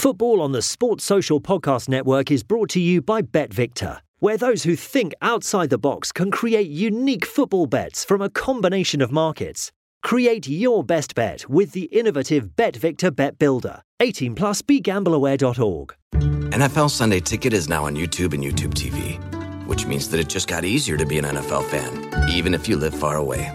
Football on the Sports Social Podcast Network is brought to you by BetVictor, where those who think outside the box can create unique football bets from a combination of markets. Create your best bet with the innovative BetVictor Bet Builder. 18 plus begambleaware.org. NFL Sunday Ticket is now on YouTube and YouTube TV, which means that it just got easier to be an NFL fan, even if you live far away.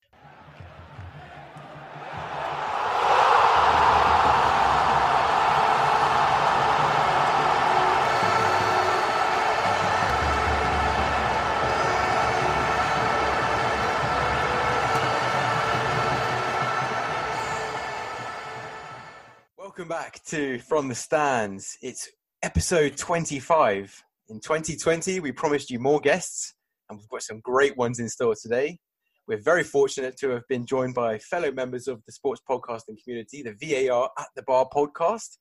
Back to From the Stands. It's episode 25. In 2020, we promised you more guests, and we've got some great ones in store today. We're very fortunate to have been joined by fellow members of the sports podcasting community, the VAR at the Bar podcast.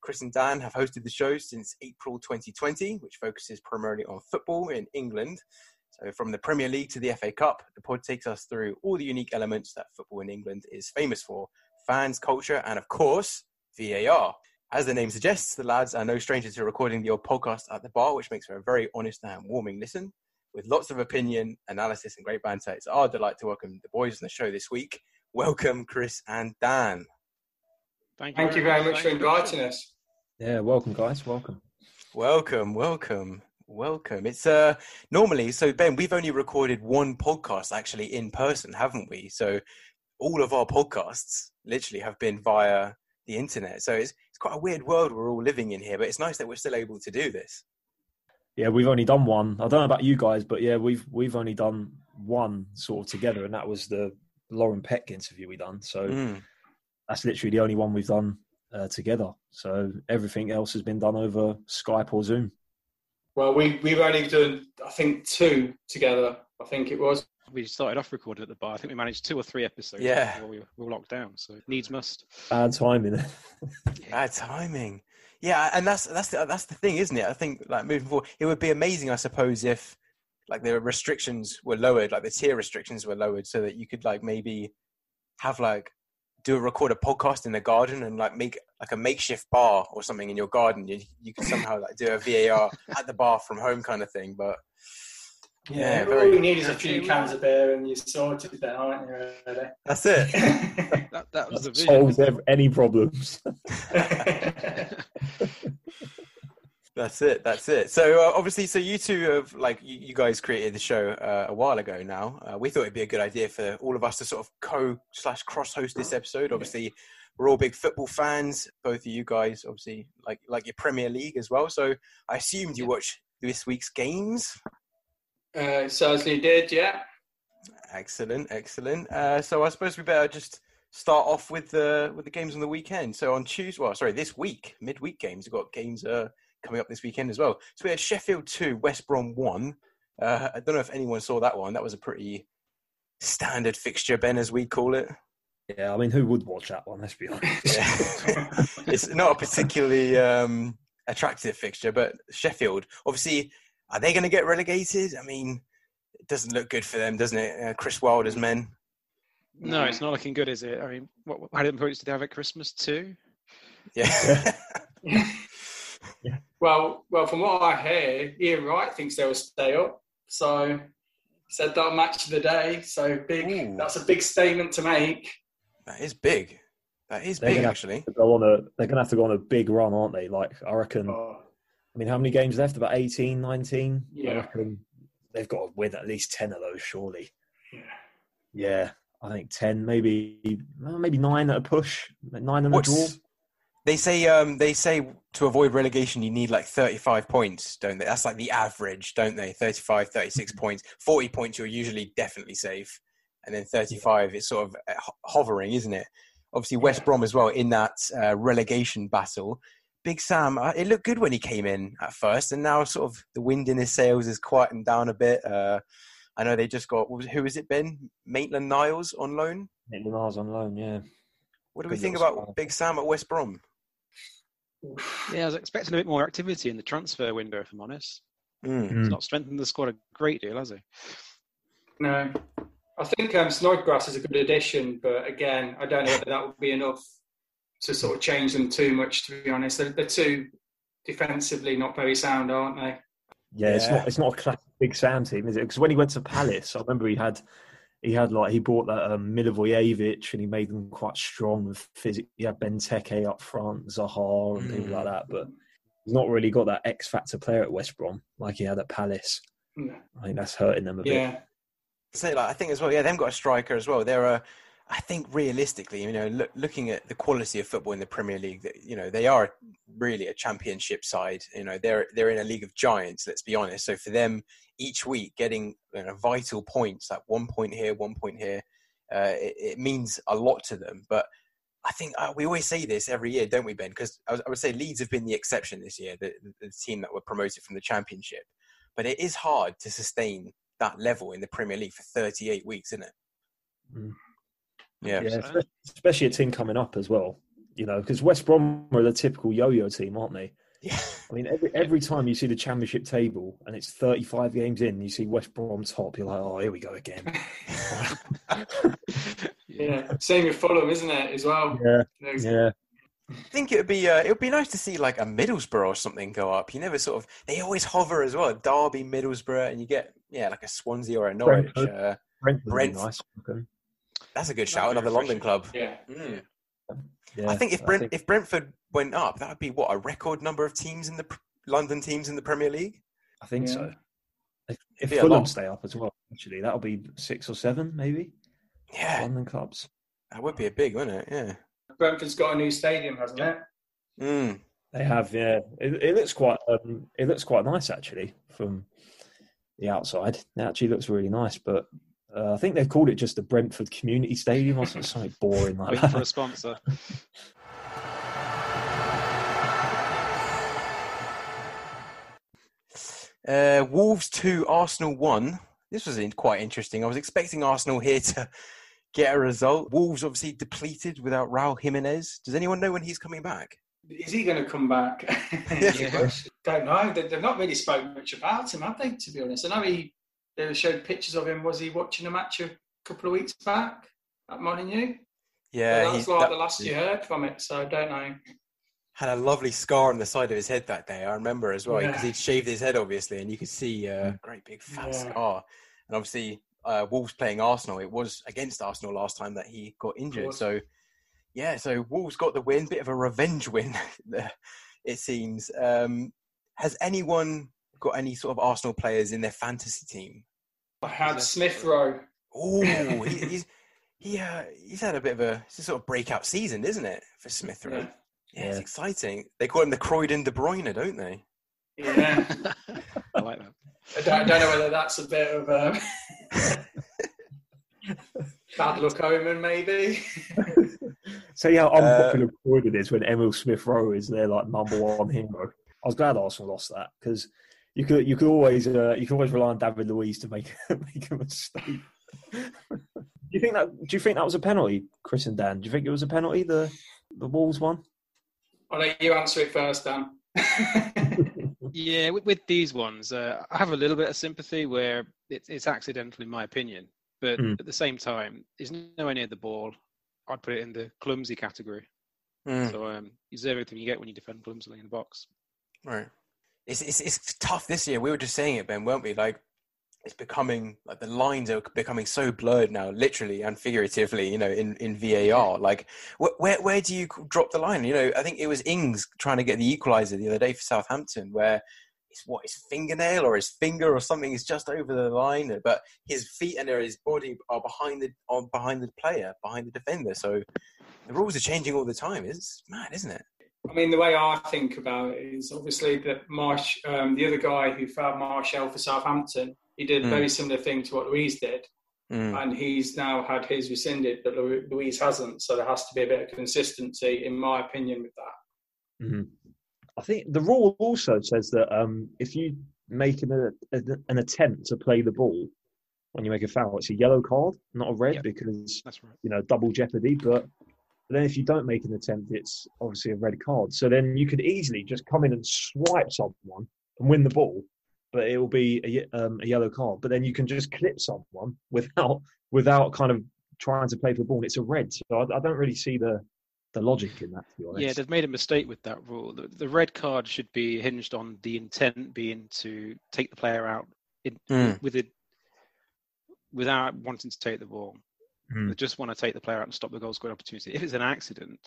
Chris and Dan have hosted the show since April 2020, which focuses primarily on football in England. So, from the Premier League to the FA Cup, the pod takes us through all the unique elements that football in England is famous for fans, culture, and of course, VAR. As the name suggests, the lads are no strangers to recording the old podcast at the bar, which makes for a very honest and warming listen. With lots of opinion, analysis, and great banter, it's our delight to welcome the boys on the show this week. Welcome, Chris and Dan. Thank you, Thank you very much for inviting us. Yeah, welcome, guys. Welcome. Welcome, welcome, welcome. It's uh normally so Ben, we've only recorded one podcast actually in person, haven't we? So all of our podcasts literally have been via the internet. So it's it's quite a weird world we're all living in here, but it's nice that we're still able to do this. Yeah, we've only done one. I don't know about you guys, but yeah, we've we've only done one sort of together, and that was the Lauren Peck interview we done. So mm. that's literally the only one we've done uh, together. So everything else has been done over Skype or Zoom. Well, we we've only done I think two together. I think it was we started off recording at the bar. I think we managed two or three episodes yeah. before we were locked down. So needs must. Bad timing. Bad timing. Yeah, and that's that's the, that's the thing, isn't it? I think like moving forward, it would be amazing, I suppose, if like the restrictions were lowered, like the tier restrictions were lowered, so that you could like maybe have like do a record a podcast in the garden and like make like a makeshift bar or something in your garden. You you could somehow like do a VAR at the bar from home kind of thing, but yeah, all you need is a few cans of beer and you're sorted then, aren't you? Really? That's it. that, that was the vision. Solves any problems. that's it. That's it. So uh, obviously, so you two have like you, you guys created the show uh, a while ago now. Uh, we thought it'd be a good idea for all of us to sort of co slash cross host this episode. Obviously, we're all big football fans. Both of you guys, obviously, like like your Premier League as well. So I assumed you watch this week's games. Uh, certainly did, yeah. Excellent, excellent. Uh, so I suppose we better just start off with the with the games on the weekend. So on Tuesday, well, sorry, this week, midweek games. We've got games uh, coming up this weekend as well. So we had Sheffield two, West Brom one. Uh, I don't know if anyone saw that one. That was a pretty standard fixture, Ben, as we call it. Yeah, I mean, who would watch that one? Let's be honest. it's not a particularly um, attractive fixture, but Sheffield, obviously, are they going to get relegated? I mean, it doesn't look good for them, doesn't it? Uh, Chris Wilder's men. No, it's not looking good, is it? I mean, what, how many points did they have at Christmas too? Yeah. yeah. Well, well, from what I hear, Ian Wright thinks they will stay up. So said that match of the day. So big. Ooh. That's a big statement to make. That is big. That is they're big, actually. Go on a, they're going to have to go on a big run, aren't they? Like I reckon. Oh I mean, how many games left? About 18, 19? Yeah. they've got to win at least 10 of those, surely. Yeah. Yeah. I think 10, maybe maybe nine at a push, nine and What's, a draw. They say um, they say to avoid relegation you need like 35 points, don't they? That's like the average, don't they? 35, 36 mm-hmm. points. 40 points you're usually definitely safe. And then 35 is sort of uh, hovering, isn't it? Obviously West Brom as well in that uh, relegation battle. Big Sam, uh, it looked good when he came in at first, and now sort of the wind in his sails is quieting down a bit. Uh, I know they just got who has it? been? Maitland Niles on loan. Maitland Niles on loan, yeah. What do we think about spot. Big Sam at West Brom? Yeah, I was expecting a bit more activity in the transfer window, if I'm honest. Mm. He's not strengthened the squad a great deal, has he? No. I think um, Snodgrass is a good addition, but again, I don't know whether that would be enough to sort of change them too much. To be honest, they're, they're too defensively not very sound, aren't they? Yeah, yeah. it's not it's not a classic Big Sam team, is it? Because when he went to Palace, I remember he had he had like he bought that um, Milivojevic and he made them quite strong with physics. He had Benteke up front, Zaha and mm. people like that, but he's not really got that X factor player at West Brom like he had at Palace. No. I think that's hurting them a yeah. bit. Say like I think as well. Yeah, they've got a striker as well. They're a I think realistically, you know, look, looking at the quality of football in the Premier League, you know, they are really a championship side. You know, they're they're in a league of giants. Let's be honest. So for them, each week getting you know, vital points, like one point here, one point here, uh, it, it, means a lot to them. But I think uh, we always say this every year, don't we, Ben? Because I, I, would say Leeds have been the exception this year, the, the team that were promoted from the Championship. But it is hard to sustain that level in the Premier League for 38 weeks, isn't it? Mm. Yeah. yeah, especially a team coming up as well. You know, because West Brom are the typical yo-yo team, aren't they? Yeah. I mean, every every time you see the championship table and it's 35 games in, you see West Brom top, you're like, oh, here we go again. yeah. Same with Fulham, isn't it, as well? Yeah. Yeah. I think it would be uh, it would be nice to see like a Middlesbrough or something go up. You never sort of they always hover as well. Derby, Middlesbrough, and you get yeah like a Swansea or a Norwich. Brentford. Uh, Brent. Nice. That's a good shout. Another London club. Yeah. Mm. Yeah, I think if Brent, think... if Brentford went up, that would be what a record number of teams in the London teams in the Premier League. I think yeah. so. If, if Fulham stay up as well, actually, that'll be six or seven, maybe. Yeah, London clubs. That would be a big, wouldn't it? Yeah. Brentford's got a new stadium, hasn't it? Mm. They have, yeah. It, it looks quite, um, it looks quite nice actually from the outside. It actually looks really nice, but uh, I think they've called it just the Brentford Community Stadium or something boring like Waiting that. for a sponsor. Uh, Wolves 2, Arsenal 1. This was quite interesting. I was expecting Arsenal here to get a result. Wolves obviously depleted without Raul Jimenez. Does anyone know when he's coming back? Is he going to come back? yeah. Don't know. They've not really spoken much about him, have they, to be honest? I know he they showed pictures of him. Was he watching a match a couple of weeks back at Molineux? Yeah, that was like that, the last you heard from it. So I don't know. Had a lovely scar on the side of his head that day. I remember as well because yeah. he'd shaved his head obviously, and you could see a mm. great big fat yeah. scar. And obviously, uh, Wolves playing Arsenal. It was against Arsenal last time that he got injured. So yeah, so Wolves got the win. Bit of a revenge win, it seems. Um, has anyone got any sort of Arsenal players in their fantasy team? I had Smith Rowe. Oh, he, he's he uh, he's had a bit of a, a sort of breakout season, isn't it, for Smith Rowe? Yeah. yeah. it's exciting. They call him the Croydon De Bruyne, don't they? Yeah, I like that. I don't, I don't, know whether that's a bit of a bad luck omen, maybe. See how unpopular uh, Croydon is when Emil Smith Rowe is their like number one hero. I was glad Arsenal lost that because you could you could always uh, you could always rely on David Luiz to make make a mistake. do you think that do you think that was a penalty, Chris and Dan? Do you think it was a penalty the the Wolves one? I'll let you answer it first, Dan. yeah, with, with, these ones, uh, I have a little bit of sympathy where it's, it's accidental, in my opinion. But mm. at the same time, he's nowhere near the ball. I'd put it in the clumsy category. Mm. So um, you deserve everything you get when you defend clumsily in the box. Right it's, it's, it's tough this year. We were just saying it, Ben, weren't we? Like, it's becoming like the lines are becoming so blurred now, literally and figuratively. You know, in, in VAR, like wh- where where do you drop the line? You know, I think it was Ings trying to get the equaliser the other day for Southampton, where it's what his fingernail or his finger or something is just over the line, but his feet and his body are behind the are behind the player, behind the defender. So the rules are changing all the time. It's mad, isn't it? I mean, the way I think about it is obviously that Marsh, um, the other guy who found Martial for Southampton, he did a mm. very similar thing to what Luiz did. Mm. And he's now had his rescinded, but Luiz hasn't. So there has to be a bit of consistency, in my opinion, with that. Mm-hmm. I think the rule also says that um, if you make an, a, an attempt to play the ball when you make a foul, it's a yellow card, not a red, yep. because right. you know double jeopardy. But then if you don't make an attempt, it's obviously a red card. So then you could easily just come in and swipe someone and win the ball, but it will be a, um, a yellow card. But then you can just clip someone without without kind of trying to play for the ball, and it's a red. So I, I don't really see the the logic in that. To be honest. Yeah, they've made a mistake with that rule. The, the, red card should be hinged on the intent being to take the player out in, mm. with it without wanting to take the ball. Mm. They just want to take the player out and stop the goal scoring opportunity. If it's an accident,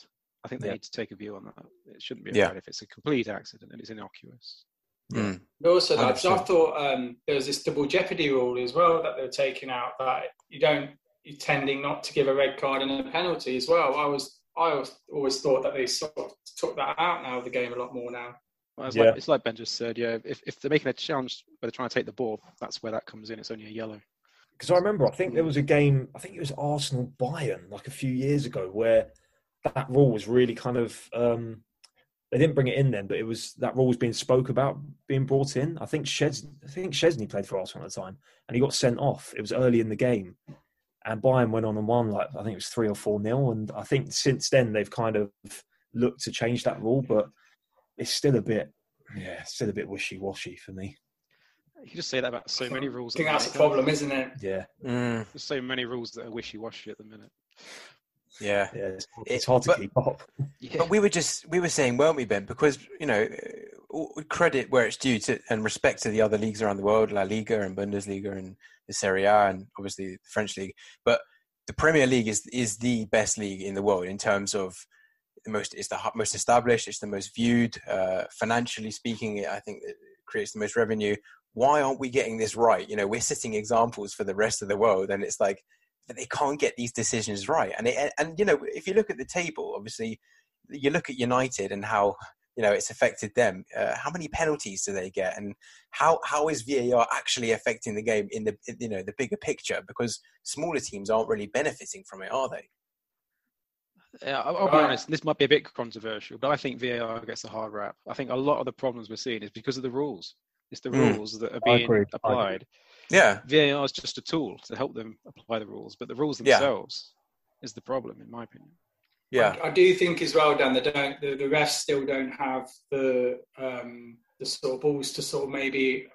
I think they yeah. need to take a view on that. It shouldn't be a yeah. if it's a complete accident and it's innocuous. Mm. Also, I thought um, there was this double jeopardy rule as well that they were taking out that you don't you're tending not to give a red card and a penalty as well. I was I always thought that they sort of took that out now of the game a lot more now. Well, it's, yeah. like, it's like Ben just said, yeah. If, if they're making a challenge where they're trying to take the ball, that's where that comes in. It's only a yellow. Because I remember, I think there was a game, I think it was Arsenal Bayern, like a few years ago, where that rule was really kind of. Um, they didn't bring it in then, but it was that rule was being spoke about being brought in. I think Shes, I think Szczesny played for Arsenal at the time, and he got sent off. It was early in the game, and Bayern went on and won like I think it was three or four nil. And I think since then they've kind of looked to change that rule, but it's still a bit, yeah, still a bit wishy washy for me. You just say that about so many rules. I think that's the problem, isn't it? Yeah. Mm. There's so many rules that are wishy washy at the minute. Yeah, yeah, it's, it's hard to but, keep up. Yeah. But we were just we were saying, weren't we, Ben? Because you know, credit where it's due to and respect to the other leagues around the world, La Liga and Bundesliga and the Serie A and obviously the French league. But the Premier League is is the best league in the world in terms of the most. It's the most established. It's the most viewed. Uh, financially speaking, I think it creates the most revenue. Why aren't we getting this right? You know, we're setting examples for the rest of the world, and it's like they can't get these decisions right. And it, and you know, if you look at the table, obviously, you look at United and how you know it's affected them. Uh, how many penalties do they get, and how how is VAR actually affecting the game in the you know the bigger picture? Because smaller teams aren't really benefiting from it, are they? Yeah, I'll, I'll be honest. This might be a bit controversial, but I think VAR gets a hard rap. I think a lot of the problems we're seeing is because of the rules. It's the mm. rules that are being applied. Yeah, VAR is just a tool to help them apply the rules, but the rules themselves yeah. is the problem, in my opinion. Yeah, I, I, do think as well, Dan. They don't. The, the refs still don't have the um, the sort of balls to sort of maybe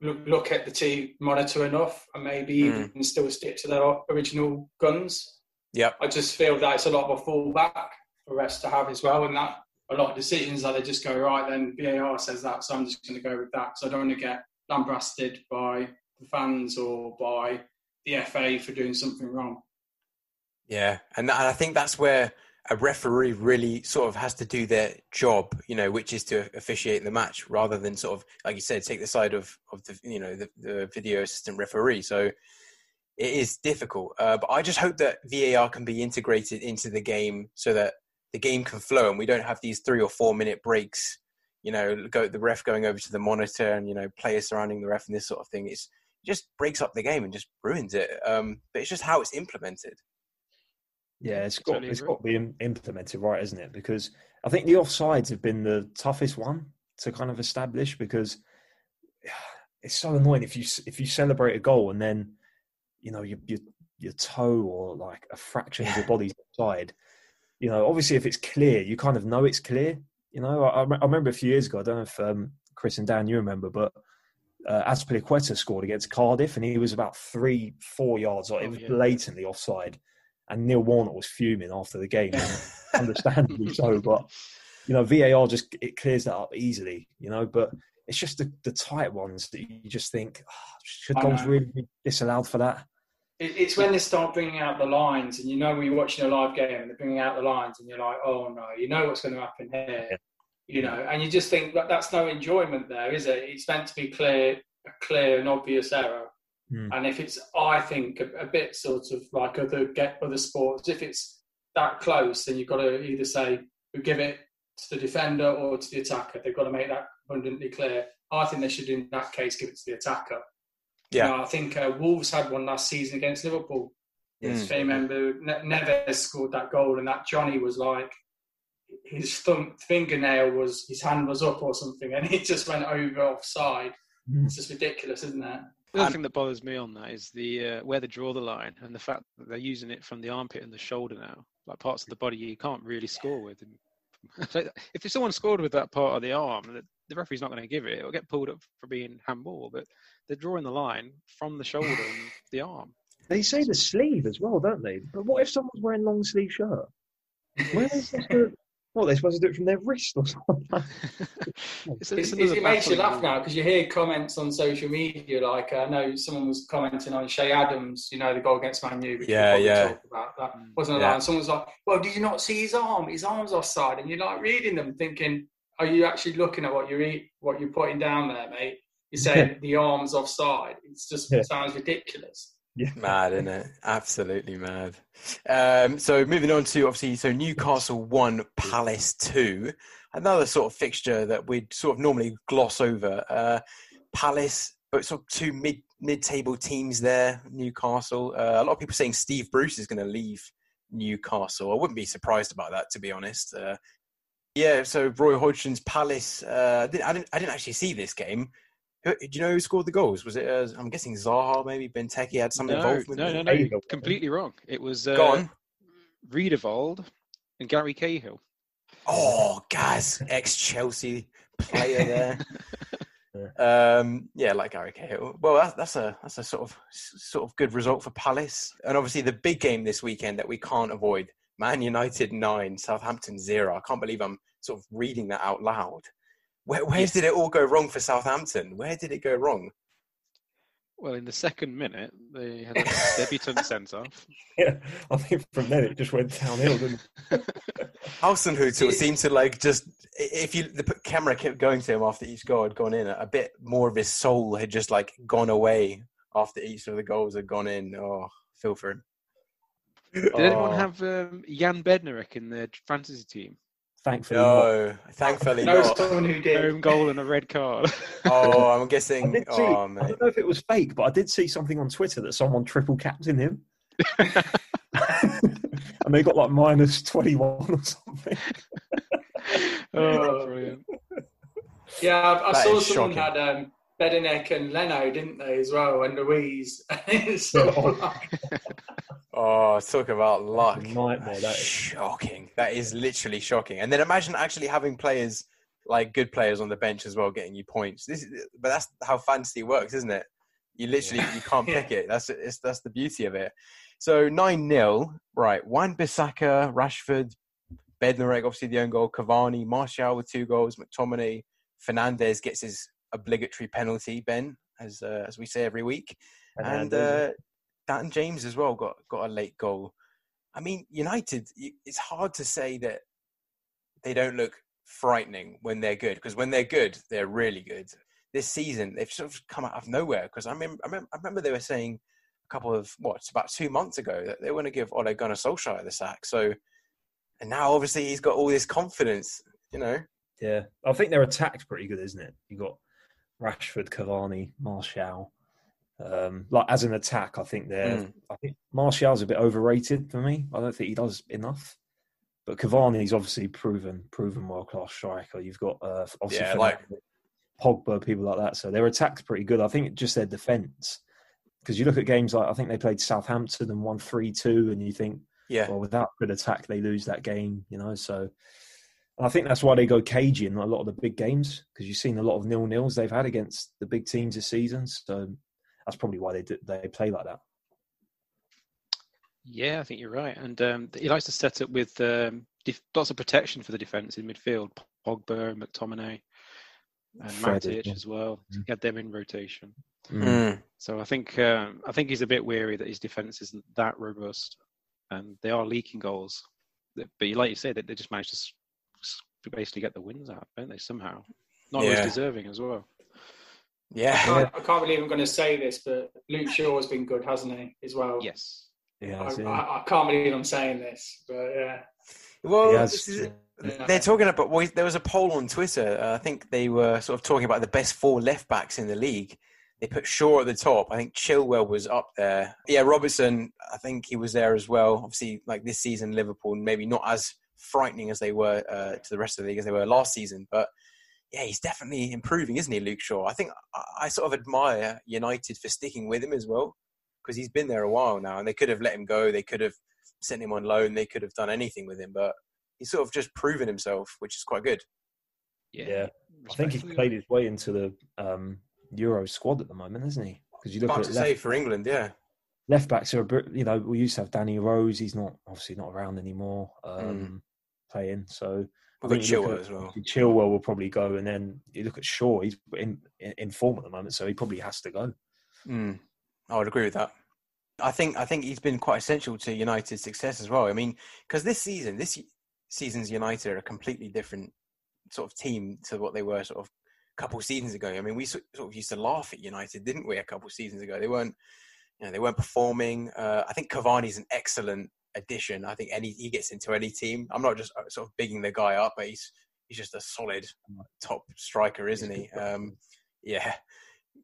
look, look at the T monitor enough, and maybe mm. even still stick to their original guns. Yeah, I just feel that it's a lot of a fallback for refs to have as well, and that a lot of decisions that they just go right. Then VAR says that, so I'm just going to go with that. So I don't want to get lambasted by the fans or by the FA for doing something wrong. Yeah, and I think that's where a referee really sort of has to do their job, you know, which is to officiate the match rather than sort of, like you said, take the side of, of the, you know, the, the video assistant referee. So it is difficult. Uh, but I just hope that VAR can be integrated into the game so that the game can flow and we don't have these three or four minute breaks, you know, go the ref going over to the monitor and, you know, players surrounding the ref and this sort of thing. It's, it just breaks up the game and just ruins it. Um, but it's just how it's implemented. Yeah, it's got totally it's got to be implemented right, isn't it? Because I think the offsides have been the toughest one to kind of establish because it's so annoying if you if you celebrate a goal and then you know your your, your toe or like a fraction of your body's outside. You know, obviously if it's clear, you kind of know it's clear. You know, I, I remember a few years ago. I don't know if um, Chris and Dan you remember, but uh, Azpilicueta scored against Cardiff, and he was about three, four yards. Like, oh, it was yeah. blatantly offside and Neil Warnock was fuming after the game, understandably so. But you know, VAR just it clears that up easily, you know. But it's just the, the tight ones that you just think oh, should goals really be disallowed for that. It's when they start bringing out the lines, and you know when you're watching a live game and they're bringing out the lines, and you're like, oh no, you know what's going to happen here, yeah. you know, and you just think that that's no enjoyment there, is it? It's meant to be clear, a clear and obvious error. Mm. And if it's, I think, a, a, bit sort of like other get other sports, if it's that close, then you've got to either say we give it to the defender or to the attacker. They've got to make that abundantly clear. I think they should, in that case, give it to the attacker. Yeah, you know, I think uh, Wolves had one last season against Liverpool. Yes, mm. I remember Neves scored that goal, and that Jonny was like his thumb, fingernail was his hand was up or something, and it just went over offside. Mm. It's just ridiculous, isn't it? The other thing that bothers me on that is the uh, where they draw the line and the fact that they're using it from the armpit and the shoulder now, like parts of the body you can't really score with. And if someone scored with that part of the arm, the, the referee's not going to give it. It'll get pulled up for being handball. But they're drawing the line from the shoulder and the arm. They say the sleeve as well, don't they? But what if someone's wearing long sleeve shirt? Where is the what, they're supposed to do it from their wrist or something? it's, it's, it makes you laugh now because you hear comments on social media. Like I know someone was commenting on Che Adams, you know, the goal against Man U. yeah, yeah. about that mm. wasn't a yeah. line. Someone was like, "Well, did you not see his arm? His arm's offside." And you're like reading them, thinking, "Are you actually looking at what you eat, what you're putting down there, mate?" You're saying the arm's offside. It's just yeah. sounds ridiculous. Yeah. Mad, isn't it? Absolutely mad. Um, so moving on to obviously, so Newcastle one, Palace two. Another sort of fixture that we'd sort of normally gloss over. Uh, Palace, but sort of two mid mid table teams there. Newcastle. Uh, a lot of people saying Steve Bruce is going to leave Newcastle. I wouldn't be surprised about that, to be honest. Uh, yeah, so Roy Hodgson's Palace. Uh, I, didn't, I didn't. I didn't actually see this game. Do you know who scored the goals? Was it? Uh, I'm guessing Zaha, maybe Benteke had some no, involvement. No, no, no, no. Completely wrong. It was uh, gone. Riedewald and Gary Cahill. Oh, Gaz, ex Chelsea player there. um, yeah, like Gary Cahill. Well, that's, that's a that's a sort of sort of good result for Palace, and obviously the big game this weekend that we can't avoid: Man United nine, Southampton zero. I can't believe I'm sort of reading that out loud. Where, where did it all go wrong for Southampton? Where did it go wrong? Well, in the second minute, they had a debutant sent off. Yeah, I think from then it just went downhill, didn't it? Seemed to like just if you the camera kept going to him after each goal had gone in, a bit more of his soul had just like gone away after each of the goals had gone in. Oh, feel for him. Did oh. anyone have um, Jan Bednarek in their fantasy team? Thankfully, no. Not. Thankfully, no not. someone who did home goal and a red card. oh, I'm guessing. I, see, oh, I don't know if it was fake, but I did see something on Twitter that someone triple captained him, and they got like minus twenty one or something. oh, brilliant! Yeah, I, I saw someone shocking. had um, Bednarek and Leno, didn't they, as well, and Luiz. Oh. oh, talk about luck! Nightmare. That is shocking. That is literally shocking. And then imagine actually having players like good players on the bench as well, getting you points. This, is, but that's how fantasy works, isn't it? You literally yeah. you can't pick it. That's it's, that's the beauty of it. So nine 0 right? Wan Bissaka, Rashford, Bednarek, obviously the own goal, Cavani, Martial with two goals, McTominay, Fernandes gets his obligatory penalty, Ben, as uh, as we say every week, and, and uh, Dan James as well got got a late goal. I mean, United. It's hard to say that they don't look frightening when they're good because when they're good, they're really good. This season, they've sort of come out of nowhere. Because I remember, I remember, I remember they were saying a couple of what about two months ago that they want to give Ole Gunnar Solskjaer the sack. So, and now obviously he's got all this confidence. You know. Yeah, I think their attack's pretty good, isn't it? You got Rashford, Cavani, Martial. Um, like as an attack, I think they're. Mm. I think Martial's a bit overrated for me. I don't think he does enough. But Cavani, Cavani's obviously proven proven world class striker. You've got uh, obviously yeah, like Pogba, people like that. So their attack's pretty good. I think just their defence. Because you look at games like I think they played Southampton and won three two, and you think, yeah, well, without good attack, they lose that game. You know, so I think that's why they go cagey in a lot of the big games because you've seen a lot of nil nils they've had against the big teams this season. So that's probably why they do, they play like that. Yeah, I think you're right, and um, he likes to set up with um, def- lots of protection for the defence in midfield. Pogba, McTominay, and Matic as well. Mm. He had them in rotation. Mm. So I think um, I think he's a bit weary that his defence isn't that robust, and they are leaking goals. But like you said, they just managed to basically get the wins out, don't they? Somehow, not yeah. always deserving as well. Yeah, I can't, I can't, believe I'm going to say this, but Luke Shaw has been good, hasn't he? As well. Yes. Yeah. I, I, I can't believe I'm saying this, but yeah. Well, is, they're talking about. Well, there was a poll on Twitter. Uh, I think they were sort of talking about the best four left backs in the league. They put Shaw at the top. I think Chilwell was up there. Yeah, Robertson. I think he was there as well. Obviously, like this season, Liverpool maybe not as frightening as they were uh, to the rest of the league as they were last season. But yeah, he's definitely improving, isn't he, Luke Shaw? I think I, I sort of admire United for sticking with him as well because he's been there a while now, and they could have let him go. They could have sent him on loan. They could have done anything with him, but he's sort of just proven himself, which is quite good. Yeah, yeah. I think he's played his way into the um, Euro squad at the moment, isn't he? Because you look Hard at to left, say for England, yeah. Left backs are, a bit you know, we used to have Danny Rose. He's not obviously not around anymore, um, mm. Playing. So I think Chilwell as well. Chilwell will probably go, and then you look at Shaw. He's in, in, form at the moment, so he probably has to go. Mm. I would agree with that. I think I think he's been quite essential to United's success as well. I mean, because this season, this season's United are a completely different sort of team to what they were sort of a couple of seasons ago. I mean, we sort of used to laugh at United, didn't we? A couple of seasons ago, they weren't, you know, they weren't performing. Uh, I think Cavani's an excellent addition. I think any he gets into any team. I'm not just uh, sort of bigging the guy up, but he's he's just a solid top striker, isn't he? Um, yeah,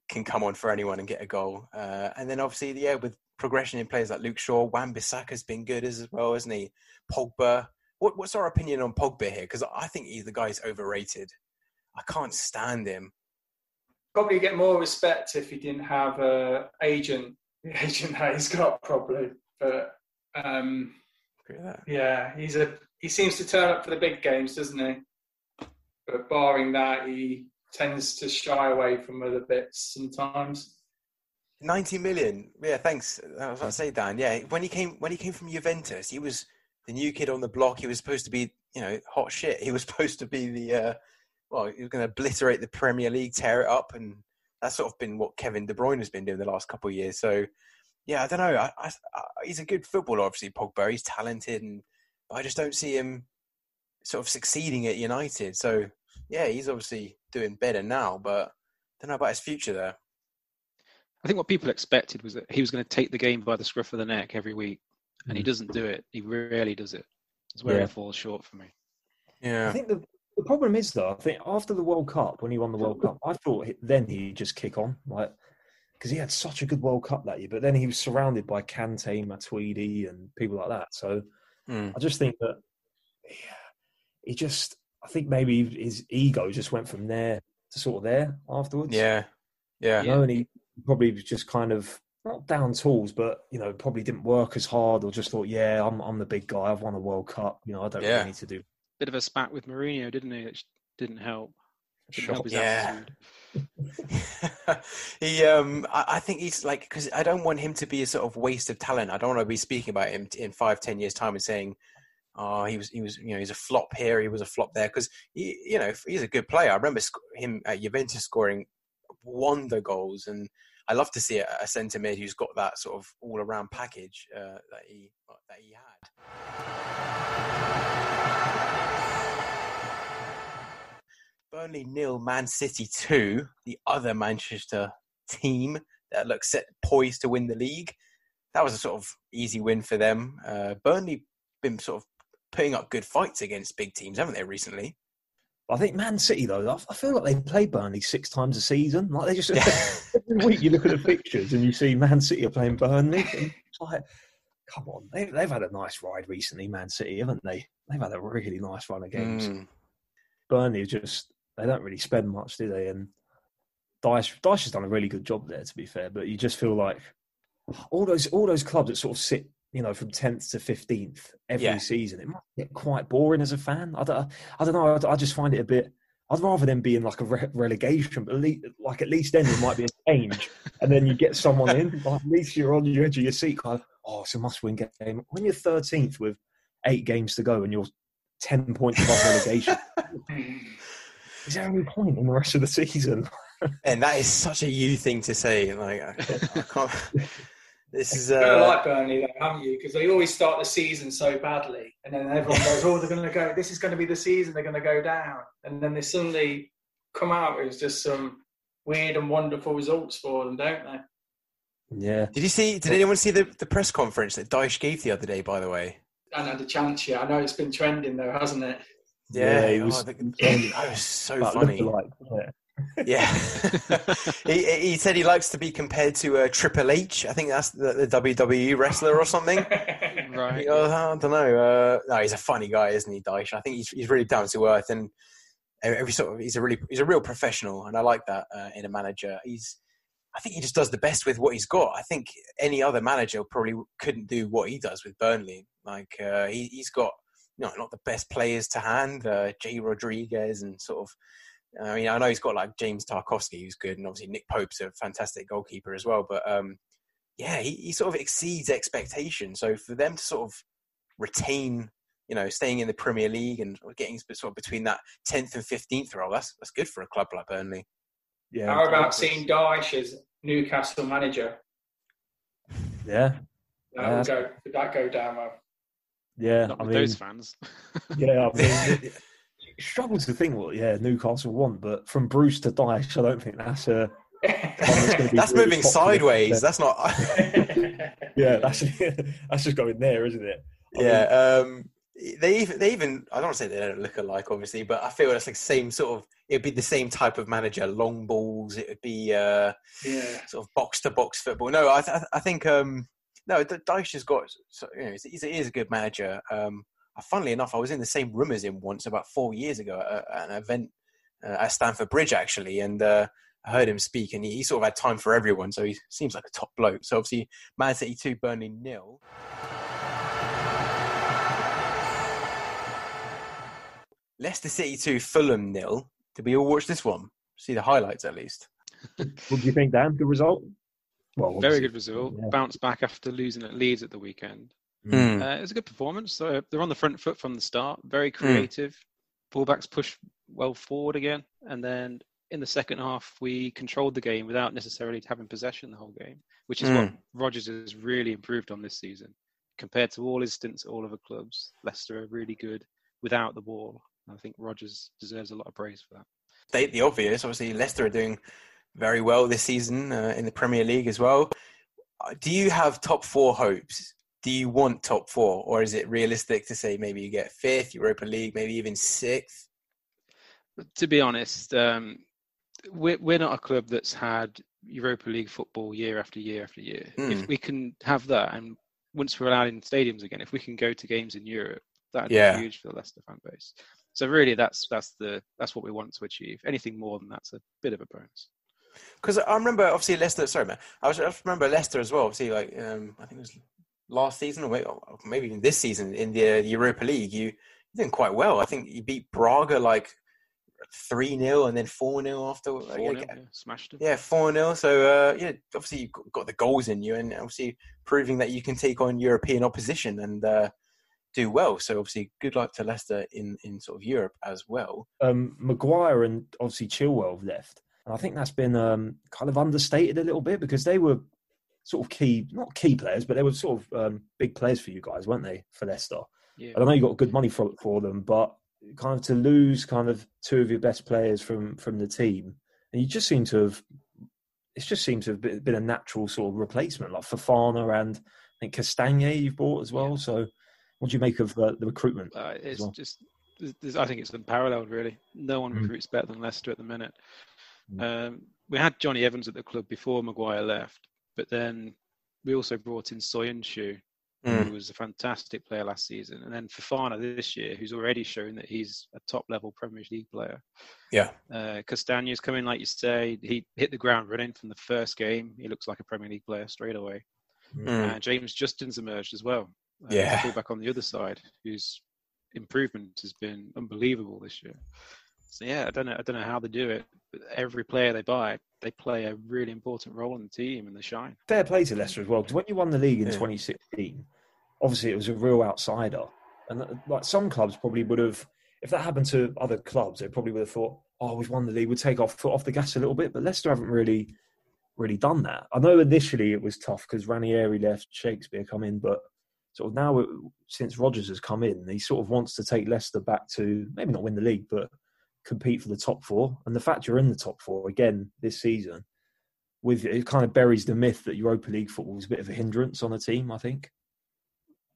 can come on for anyone and get a goal. Uh, and then obviously, yeah, with progression in players like Luke Shaw, Wan Bissaka's been good as well, isn't he? Pogba. What, what's our opinion on Pogba here? Because I think he's the guy's overrated. I can't stand him. Probably get more respect if he didn't have a agent, the agent that he's got probably. But um, yeah, he's a he seems to turn up for the big games, doesn't he? But barring that, he tends to shy away from other bits sometimes. 90 million. Yeah, thanks. I was about to say, Dan. Yeah, when he came when he came from Juventus, he was the new kid on the block. He was supposed to be, you know, hot shit. He was supposed to be the uh, well, he was going to obliterate the Premier League, tear it up, and that's sort of been what Kevin De Bruyne has been doing the last couple of years. So yeah, I don't know. I, I, I, he's a good footballer, obviously. Pogba, he's talented, and I just don't see him sort of succeeding at United. So yeah, he's obviously doing better now, but I don't know about his future there. I think what people expected was that he was going to take the game by the scruff of the neck every week, and he mm. doesn't do it. He rarely does it. It's where yeah. he falls short for me. Yeah, I think the the problem is though. I think after the World Cup, when he won the World Cup, I thought then he'd just kick on. Like because he had such a good World Cup that year. But then he was surrounded by Kante, Matuidi, and people like that. So mm. I just think that yeah, he just, I think maybe his ego just went from there to sort of there afterwards. Yeah, yeah. You know, and he probably was just kind of not down tools, but you know, probably didn't work as hard, or just thought, yeah, I'm I'm the big guy. I've won a World Cup. You know, I don't yeah. really need to do. Bit of a spat with Mourinho, didn't he? It didn't help. Didn't help yeah. Attitude. he, um, I, I, think he's like because I don't want him to be a sort of waste of talent. I don't want to be speaking about him in five, ten years time and saying, "Oh, he was, he was, you know, he's a flop here, he was a flop there." Because you know, he's a good player. I remember him at Juventus scoring wonder goals, and I love to see a, a centre mid who's got that sort of all around package uh, that he that he had. Burnley nil, Man City two, the other Manchester team that looks set poised to win the league. That was a sort of easy win for them. Uh, Burnley been sort of putting up good fights against big teams, haven't they, recently? I think Man City though, I feel like they play Burnley six times a season. Like they just every week you look at the pictures and you see Man City are playing Burnley. like, come on, they, have had a nice ride recently, Man City, haven't they? They've had a really nice run of games. Mm. Burnley just they don't really spend much, do they? And Dyche, Dyche has done a really good job there, to be fair. But you just feel like all those all those clubs that sort of sit, you know, from tenth to fifteenth every yeah. season, it might get quite boring as a fan. I don't, I don't know. I, I just find it a bit. I'd rather them be in like a re- relegation, but at least, like at least then there might be a change, and then you get someone in. Like at least you're on the edge of your seat, kind of, oh, it's a must-win game. When you're thirteenth with eight games to go and you're ten points above relegation, is there any point in the rest of the season? and that is such a you thing to say. Like, I, I can't. This is uh... you like Burnley, though, haven't you? Because they always start the season so badly, and then everyone goes, "Oh, they're going to go. This is going to be the season. They're going to go down." And then they suddenly come out with just some weird and wonderful results for them, don't they? Yeah. Did you see? Did anyone see the, the press conference that Dyche gave the other day? By the way, I had a chance yet. I know it's been trending though, hasn't it? Yeah, he was, oh, the, that was so funny. Like, yeah, he, he said he likes to be compared to uh, Triple H. I think that's the, the WWE wrestler or something. right. I don't know. Uh, no, he's a funny guy, isn't he, Dyche? I think he's, he's really down to earth. And every sort of he's a really he's a real professional, and I like that uh, in a manager. He's I think he just does the best with what he's got. I think any other manager probably couldn't do what he does with Burnley. Like uh, he, has got you know not the best players to hand, uh, Jay Rodriguez and sort of. I mean, I know he's got like James Tarkowski, who's good, and obviously Nick Pope's a fantastic goalkeeper as well. But um, yeah, he, he sort of exceeds expectation. So for them to sort of retain you know, staying in the Premier League and getting sort of between that 10th and 15th role, that's, that's good for a club like Burnley. Yeah. How about seeing Dyche as Newcastle manager? Yeah. That uh, would go, would that go down well? Yeah, Not I mean, those fans. yeah, I mean, struggle to think what yeah Newcastle want, but from Bruce to Dyche, I don't think that's a. that's, that's really moving sideways. That's not. yeah, that's that's just going there, isn't it? I yeah, mean, um, they even they even I don't want to say they don't look alike, obviously, but I feel it's like same sort of it'd be the same type of manager, long balls. It would be uh, yeah, sort of box to box football. No, I th- I think um, no, Dyche has got you know he's, he is a good manager. Um, uh, funnily enough, I was in the same room as him once about four years ago at, an event uh, at Stamford Bridge actually, and uh, I heard him speak, and he, he, sort of had time for everyone, so he seems like a top bloke. So obviously, Man City two, Burnley nil. Leicester City 2, Fulham nil. Did we all watch this one? See the highlights at least. what do you think, Dan? Good result? Well, very good result. Yeah. Bounce back after losing at Leeds at the weekend. Mm. Uh, it was a good performance. So they're on the front foot from the start. Very hmm. creative. Mm. Fullbacks push well forward again, and then in the second half we controlled the game without necessarily having possession the whole game, which is mm. what Rodgers has really improved on this season compared to all his stints at all other clubs. Leicester are really good without the ball, I think Rodgers deserves a lot of praise for that. State the obvious. Obviously, Leicester are doing very well this season uh, in the Premier League as well. Uh, do you have top four hopes? Do you want top four, or is it realistic to say maybe you get fifth, Europa League, maybe even sixth? To be honest, um, we're, we're not a club that's had Europa League football year after year after year. Mm. If we can have that, and once we're allowed in stadiums again, if we can go to games in Europe, that'd yeah. be huge for the Leicester fan base. So really, that's that's the that's what we want to achieve. Anything more than that's a bit of a bonus. Because I remember, obviously, Leicester. Sorry, man. I, was, I remember Leicester as well. Obviously, like um, I think it was last season, or maybe even this season in the Europa League. You you did quite well. I think you beat Braga like three 0 and then four 0 after. Four yeah, yeah, smashed them. Yeah, four 0 So uh, yeah, obviously you've got the goals in you, and obviously proving that you can take on European opposition and. Uh, do well. So obviously, good luck to Leicester in in sort of Europe as well. Um, Maguire and obviously Chilwell left, and I think that's been um, kind of understated a little bit because they were sort of key, not key players, but they were sort of um, big players for you guys, weren't they, for Leicester? Yeah. I know you got good money for for them, but kind of to lose kind of two of your best players from from the team, and you just seem to have. it just seems to have been a natural sort of replacement, like Fofana and I think Castagne you've bought as well. Yeah. So what do you make of the, the recruitment? Uh, it's well? just, I think it's unparalleled, really. No one mm. recruits better than Leicester at the minute. Mm. Um, we had Jonny Evans at the club before Maguire left, but then we also brought in Soyuncu, mm. who was a fantastic player last season, and then Fofana this year, who's already shown that he's a top-level Premier League player. Yeah. Uh, Castagne's coming, like you say, he hit the ground running from the first game. He looks like a Premier League player straight away. Mm. Uh, James Justin's emerged as well uh, yeah. fullback on the other side, whose improvement has been unbelievable this year. So yeah, I don't know. I don't know how they do it. But every player they buy, they play a really important role in the team, and they shine. Fair play to Leicester as well, because when you won the league in yeah. 2016, obviously it was a real outsider, and uh, like some clubs probably would have, if that happened to other clubs, they probably would have thought, "Oh, we've won the league, we'll take off foot off the gas a little bit." But Leicester haven't really, really done that. I know initially it was tough because Ranieri left, Shakespeare come in, but sort of now since Rodgers has come in, he sort of wants to take Leicester back to maybe not win the league, but compete for the top four. And the fact you're in the top four again this season, with it kind of buries the myth that Europa League football is a bit of a hindrance on a team. I think.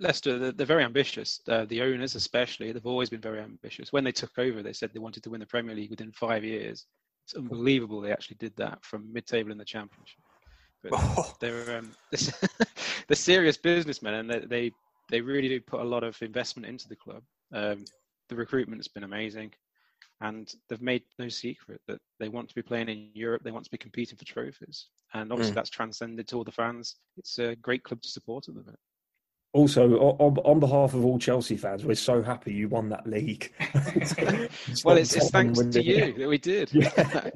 Leicester, they're, they're very ambitious. Uh, the owners, especially, they've always been very ambitious. When they took over, they said they wanted to win the Premier League within five years. It's unbelievable they actually did that from mid-table in the Championship. But oh. they're um, they're serious businessmen, and they, they they really do put a lot of investment into the club. Um, the recruitment has been amazing. And they've made no secret that they want to be playing in Europe. They want to be competing for trophies, and obviously mm. that's transcended to all the fans. It's a great club to support at the minute. Also, on, on behalf of all Chelsea fans, we're so happy you won that league. well, it's, it's thanks to you that we did. Yeah.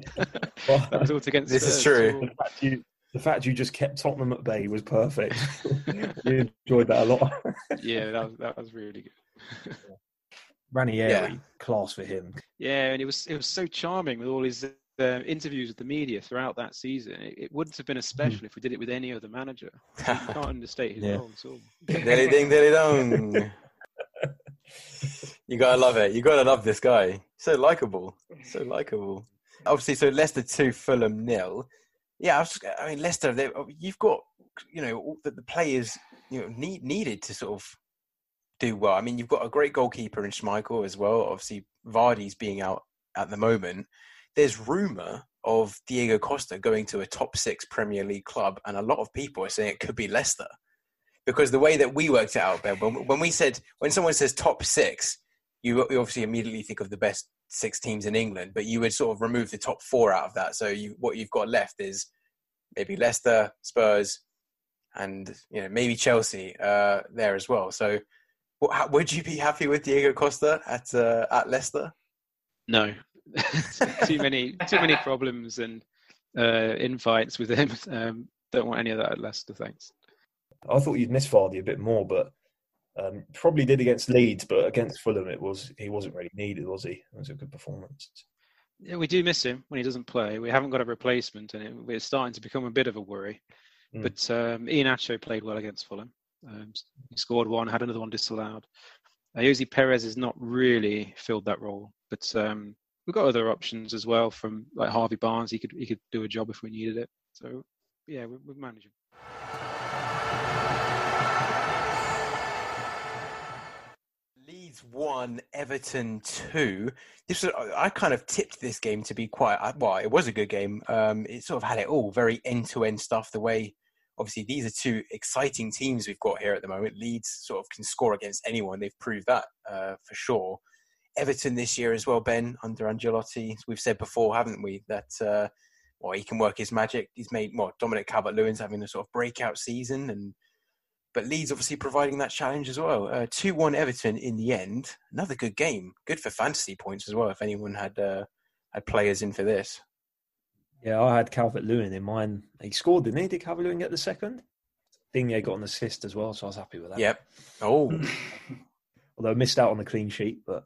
that was all against. This is true. The fact, you, the fact you just kept Tottenham at bay was perfect. you enjoyed that a lot. yeah, that that was really good. Ranieri, yeah. class for him. Yeah, and it was it was so charming with all his uh, interviews with the media throughout that season. It, it wouldn't have been as hmm. special mm. if we did it with any other manager. You can't understate his yeah. role at all. dilly ding, dilly dong. you gotta love it. You gotta love this guy. So likable. So likable. Obviously, so Leicester two, Fulham nil. Yeah, I, was, I mean Leicester. You've got you know the, the players you know need, needed to sort of do well. I mean, you've got a great goalkeeper in Schmeichel as well. Obviously, Vardy's being out at the moment. There's rumour of Diego Costa going to a top six Premier League club, and a lot of people are saying it could be Leicester. Because the way that we worked it out, Ben, when, we said, when someone says top six, you, you obviously immediately think of the best six teams in England, but you would sort of remove the top four out of that. So you, what you've got left is maybe Leicester, Spurs, and you know maybe Chelsea uh, there as well. So would you be happy with Diego Costa at uh, at Leicester? No, too many too many problems and uh, infights with him. Um, don't want any of that at Leicester. Thanks. I thought you'd miss Vardy a bit more, but um, probably did against Leeds, but against Fulham, it was he wasn't really needed, was he? It was a good performance. Yeah, we do miss him when he doesn't play. We haven't got a replacement, and it, it's starting to become a bit of a worry. Mm. But um, Iheanacho played well against Fulham. Um, he scored one, had another one disallowed. Ayoze Perez has not really filled that role, but um, we've got other options as well from like Harvey Barnes. He could he could do a job if we needed it. So yeah, we're, we're managing. Leeds one, Everton two. This was I kind of tipped this game to be quite well. It was a good game. Um, it sort of had it all, very end to end stuff. The way obviously these are two exciting teams we've got here at the moment. Leeds sort of can score against anyone. They've proved that uh, for sure. Everton this year as well, Ben, under Ancelotti. We've said before, haven't we, that uh, well, he can work his magic. He's made well, Dominic Calvert-Lewin's having a sort of breakout season, and but Leeds obviously providing that challenge as well. Uh, two-one Everton in the end. Another good game, good for fantasy points as well. If anyone had uh, had players in for this. Yeah, I had Calvert Lewin in mine. He scored, didn't he? Did Calvert Lewin get the second? Digne got an assist as well, so I was happy with that. Yep. Oh. Although I missed out on the clean sheet, but.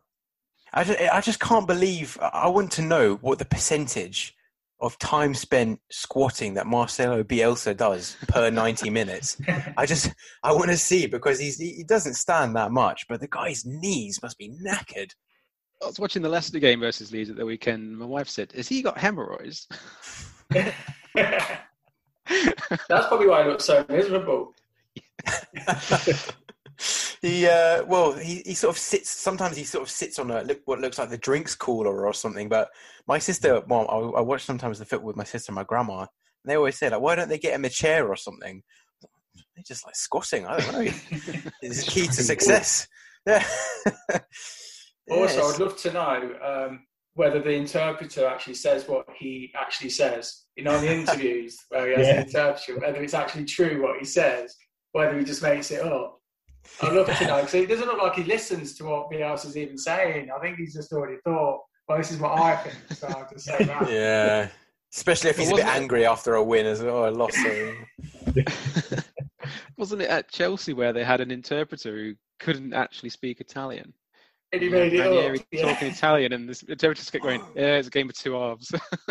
I just, I just can't believe. I want to know what the percentage of time spent squatting that Marcelo Bielsa does per 90 minutes. I just, I want to see because he's, he doesn't stand that much, but the guy's knees must be knackered. I was watching the Leicester game versus Leeds at the weekend. My wife said, "Has he got hemorrhoids?" That's probably why I look so miserable. he uh, well, he, he sort of sits. Sometimes he sort of sits on a look what looks like the drinks cooler or something. But my sister, well, I, I watch sometimes the football with my sister and my grandma. And they always say like, why don't they get him a chair or something? They're just like squatting. I don't know. it's key to success. Yeah. Also. I'd love to know um, whether the interpreter actually says what he actually says. You know, in the interviews where he has yeah. an interpreter, whether it's actually true what he says, whether he just makes it up. I'd love to know because it doesn't look like he listens to what the else is even saying. I think he's just already thought, well, this is what I think, so I'll just say that. Yeah. Especially if he's a bit angry after a win as well. I lost. wasn't it at Chelsea where they had an interpreter who couldn't actually speak Italian? And he made it Ranieri up. talking yeah. Italian, and the interpreter just kept going, "Yeah, it's a game of two halves."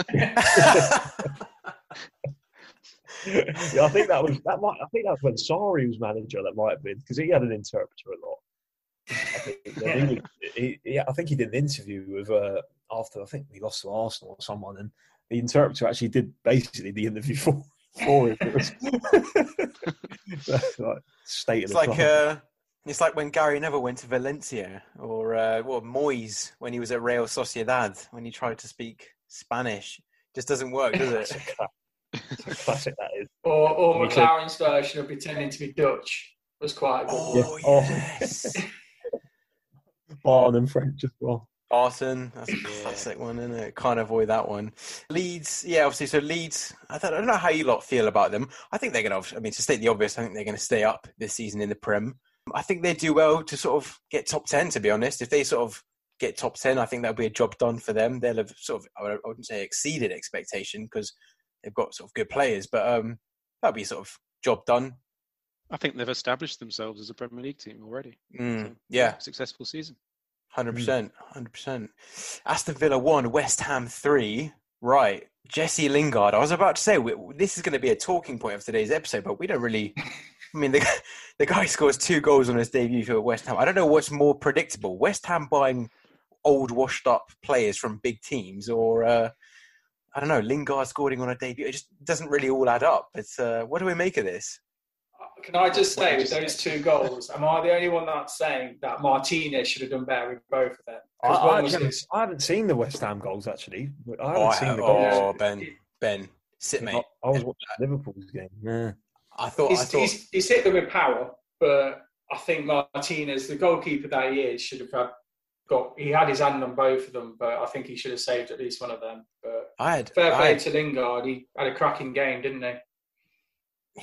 yeah, I think that was that might. I think that's when Sarri was manager. That might have been because he had an interpreter a lot. I think, yeah. He, he, I think he did an interview with uh, after I think we lost to Arsenal or someone, and the interpreter actually did basically the interview for for him. like, state it's like uh, it's like when Gary Neville went to Valencia, or uh, what Moyes when he was at Real Sociedad when he tried to speak Spanish. Just doesn't work, does it? Classic that is. Or, or McClaren's version of pretending to be Dutch was quite good. Oh, yeah. yes. Barton and French as well. Barton, that's a classic one, isn't it? Can't avoid that one. Leeds, yeah, obviously. So Leeds, I don't, I don't know how you lot feel about them. I think they're going to. I mean, to state the obvious, I think they're going to stay up this season in the Prem. I think they do well to sort of get top ten. To be honest, if they sort of get top ten, I think that'll be a job done for them. They'll have sort of, I wouldn't say exceeded expectation because they've got sort of good players, but um, that'll be sort of job done. I think they've established themselves as a Premier League team already. Mm, so, yeah, successful season. Hundred percent, hundred percent. Aston Villa one, West Ham three. Right, Jesse Lingard. I was about to say we, this is going to be a talking point of today's episode, but we don't really. I mean, the the guy scores two goals on his debut for West Ham. I don't know what's more predictable: West Ham buying old, washed-up players from big teams, or uh, I don't know, Lingard scoring on a debut. It just doesn't really all add up. It's uh, what do we make of this? Can I just say, with those two goals, am I the only one that's saying that Martinez should have done better with both of them? I, I, haven't, I, haven't, seen the West Ham goals actually. I haven't oh, seen the goals. Oh, Ben, Ben, sit, mate. I, was watching Liverpool's game. Yeah. I thought, he's, I thought... He's, he's hit them with power, but I think Martinez, the goalkeeper that he is, should have had got. He had his hand on both of them, but I think he should have saved at least one of them. But I had fair play had, to Lingard. He had a cracking game, didn't he?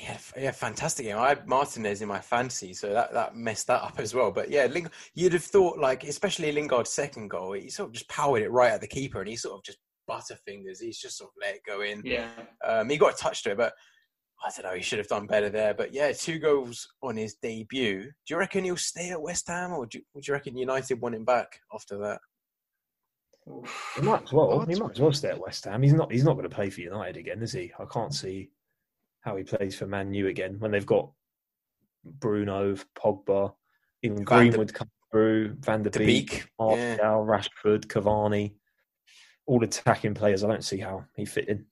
Yeah, yeah, fantastic game. I had Martinez in my fantasy, so that, that messed that up as well. But yeah, Ling- you'd have thought, like, especially Lingard's second goal, he sort of just powered it right at the keeper, and he sort of just butterfingers. He's just sort of let it go in. Yeah. Um, he got a touch to it, but I don't know. He should have done better there. But yeah, two goals on his debut. Do you reckon he'll stay at West Ham, or do you, would you reckon United want him back after that? He might as well. He might as well stay at West Ham. He's not. He's not going to play for United again, is he? I can't see how he plays for Man U again when they've got Bruno, Pogba, even Van Greenwood de, come through, Van der Beek, Martial, yeah. Rashford, Cavani, all attacking players. I don't see how he fit in.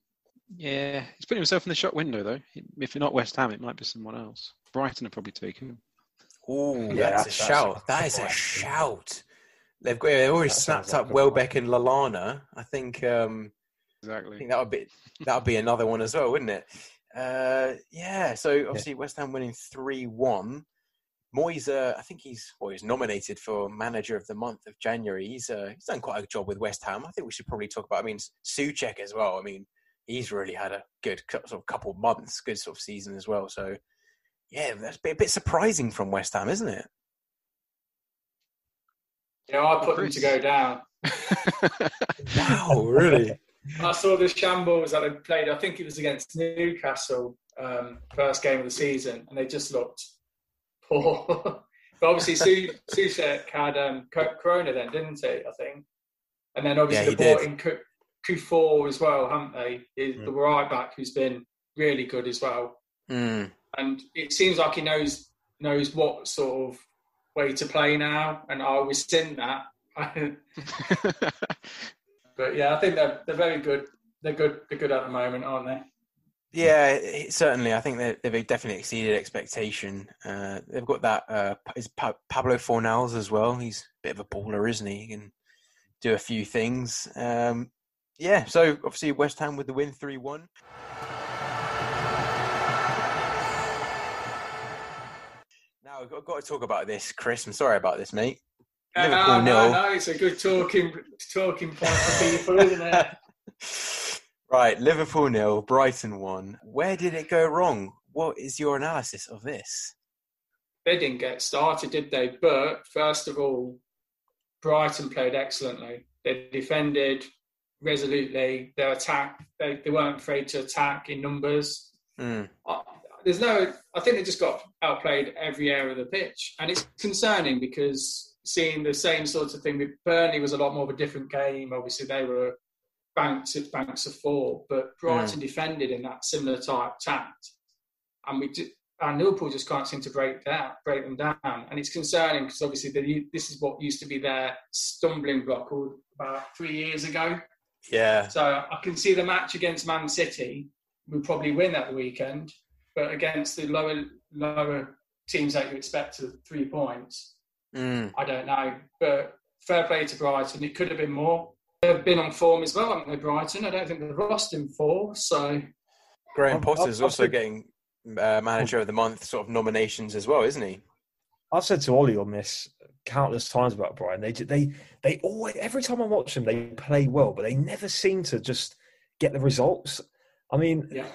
Yeah, he's putting himself in the shot window though. If you're not West Ham, it might be someone else. Brighton will probably take him. Oh, yeah, that's, that's, a shout. That is a shout. They've got they've already snapped up Welbeck and Lallana. I think um, exactly. I think that would be that would be another one as well, wouldn't it? Uh, yeah, so obviously yeah. West Ham winning 3 1. Moyes, uh, I think he's well, he's nominated for manager of the month of January. He's uh, he's done quite a job with West Ham. I think we should probably talk about. I mean, Soucek as well. I mean, he's really had a good sort of couple of months, good sort of season as well. So, yeah, that's a bit surprising from West Ham, isn't it? Yeah, I put them to go down. wow, really? I saw the shambles that they played. I think it was against Newcastle, um, first game of the season, and they just looked poor. but obviously, Su- Soucek had um, Corona then, didn't he? I think, and then obviously yeah, they brought in Coufal as well, haven't they? Mm. The right back who's been really good as well. Mm. And it seems like he knows knows what sort of way to play now, and I was in that. But yeah, I think they're they're very good. They're good. They're good at the moment, aren't they? Yeah, certainly. I think they've definitely exceeded expectation. Uh, they've got that. Uh, is Pablo Fornals as well? He's a bit of a baller, isn't he? He can do a few things. Um, yeah. So obviously West Ham with the win, three one. Now I've got, got to talk about this, Chris. I'm sorry about this, mate. Ah, Liverpool no, nil. No, it's a good talking talking point for people, isn't it? right, Liverpool nil, Brighton one. Where did it go wrong? What is your analysis of this? They didn't get started, did they? But first of all, Brighton played excellently. They defended resolutely. They attacked. They, they weren't afraid to attack in numbers. Mm. there's no. I think they just got outplayed every area of the pitch, and it's concerning because seeing the same sort of thing with Burnley was a lot more of a different game. Obviously, they were banks of banks of four, but Brighton mm. defended in that similar type tact, and we did, and Liverpool just can't seem to break that break them down, and it's concerning because obviously the, this is what used to be their stumbling block about three years ago. Yeah. So I can see the match against Man City. We probably win at the weekend, but against the lower lower teams that you expect to three points, Mm. I don't know, but fair play to Brighton. It could have been more. They've been on form as well, haven't they, Brighton? I don't think they've lost in four. So Graham Potter's I've, also I've, getting uh, manager of the month sort of nominations as well, isn't he? I've said to Ollie on this countless times about Brighton. They they they always every time I watch them, they play well, but they never seem to just get the results. I mean, yeah.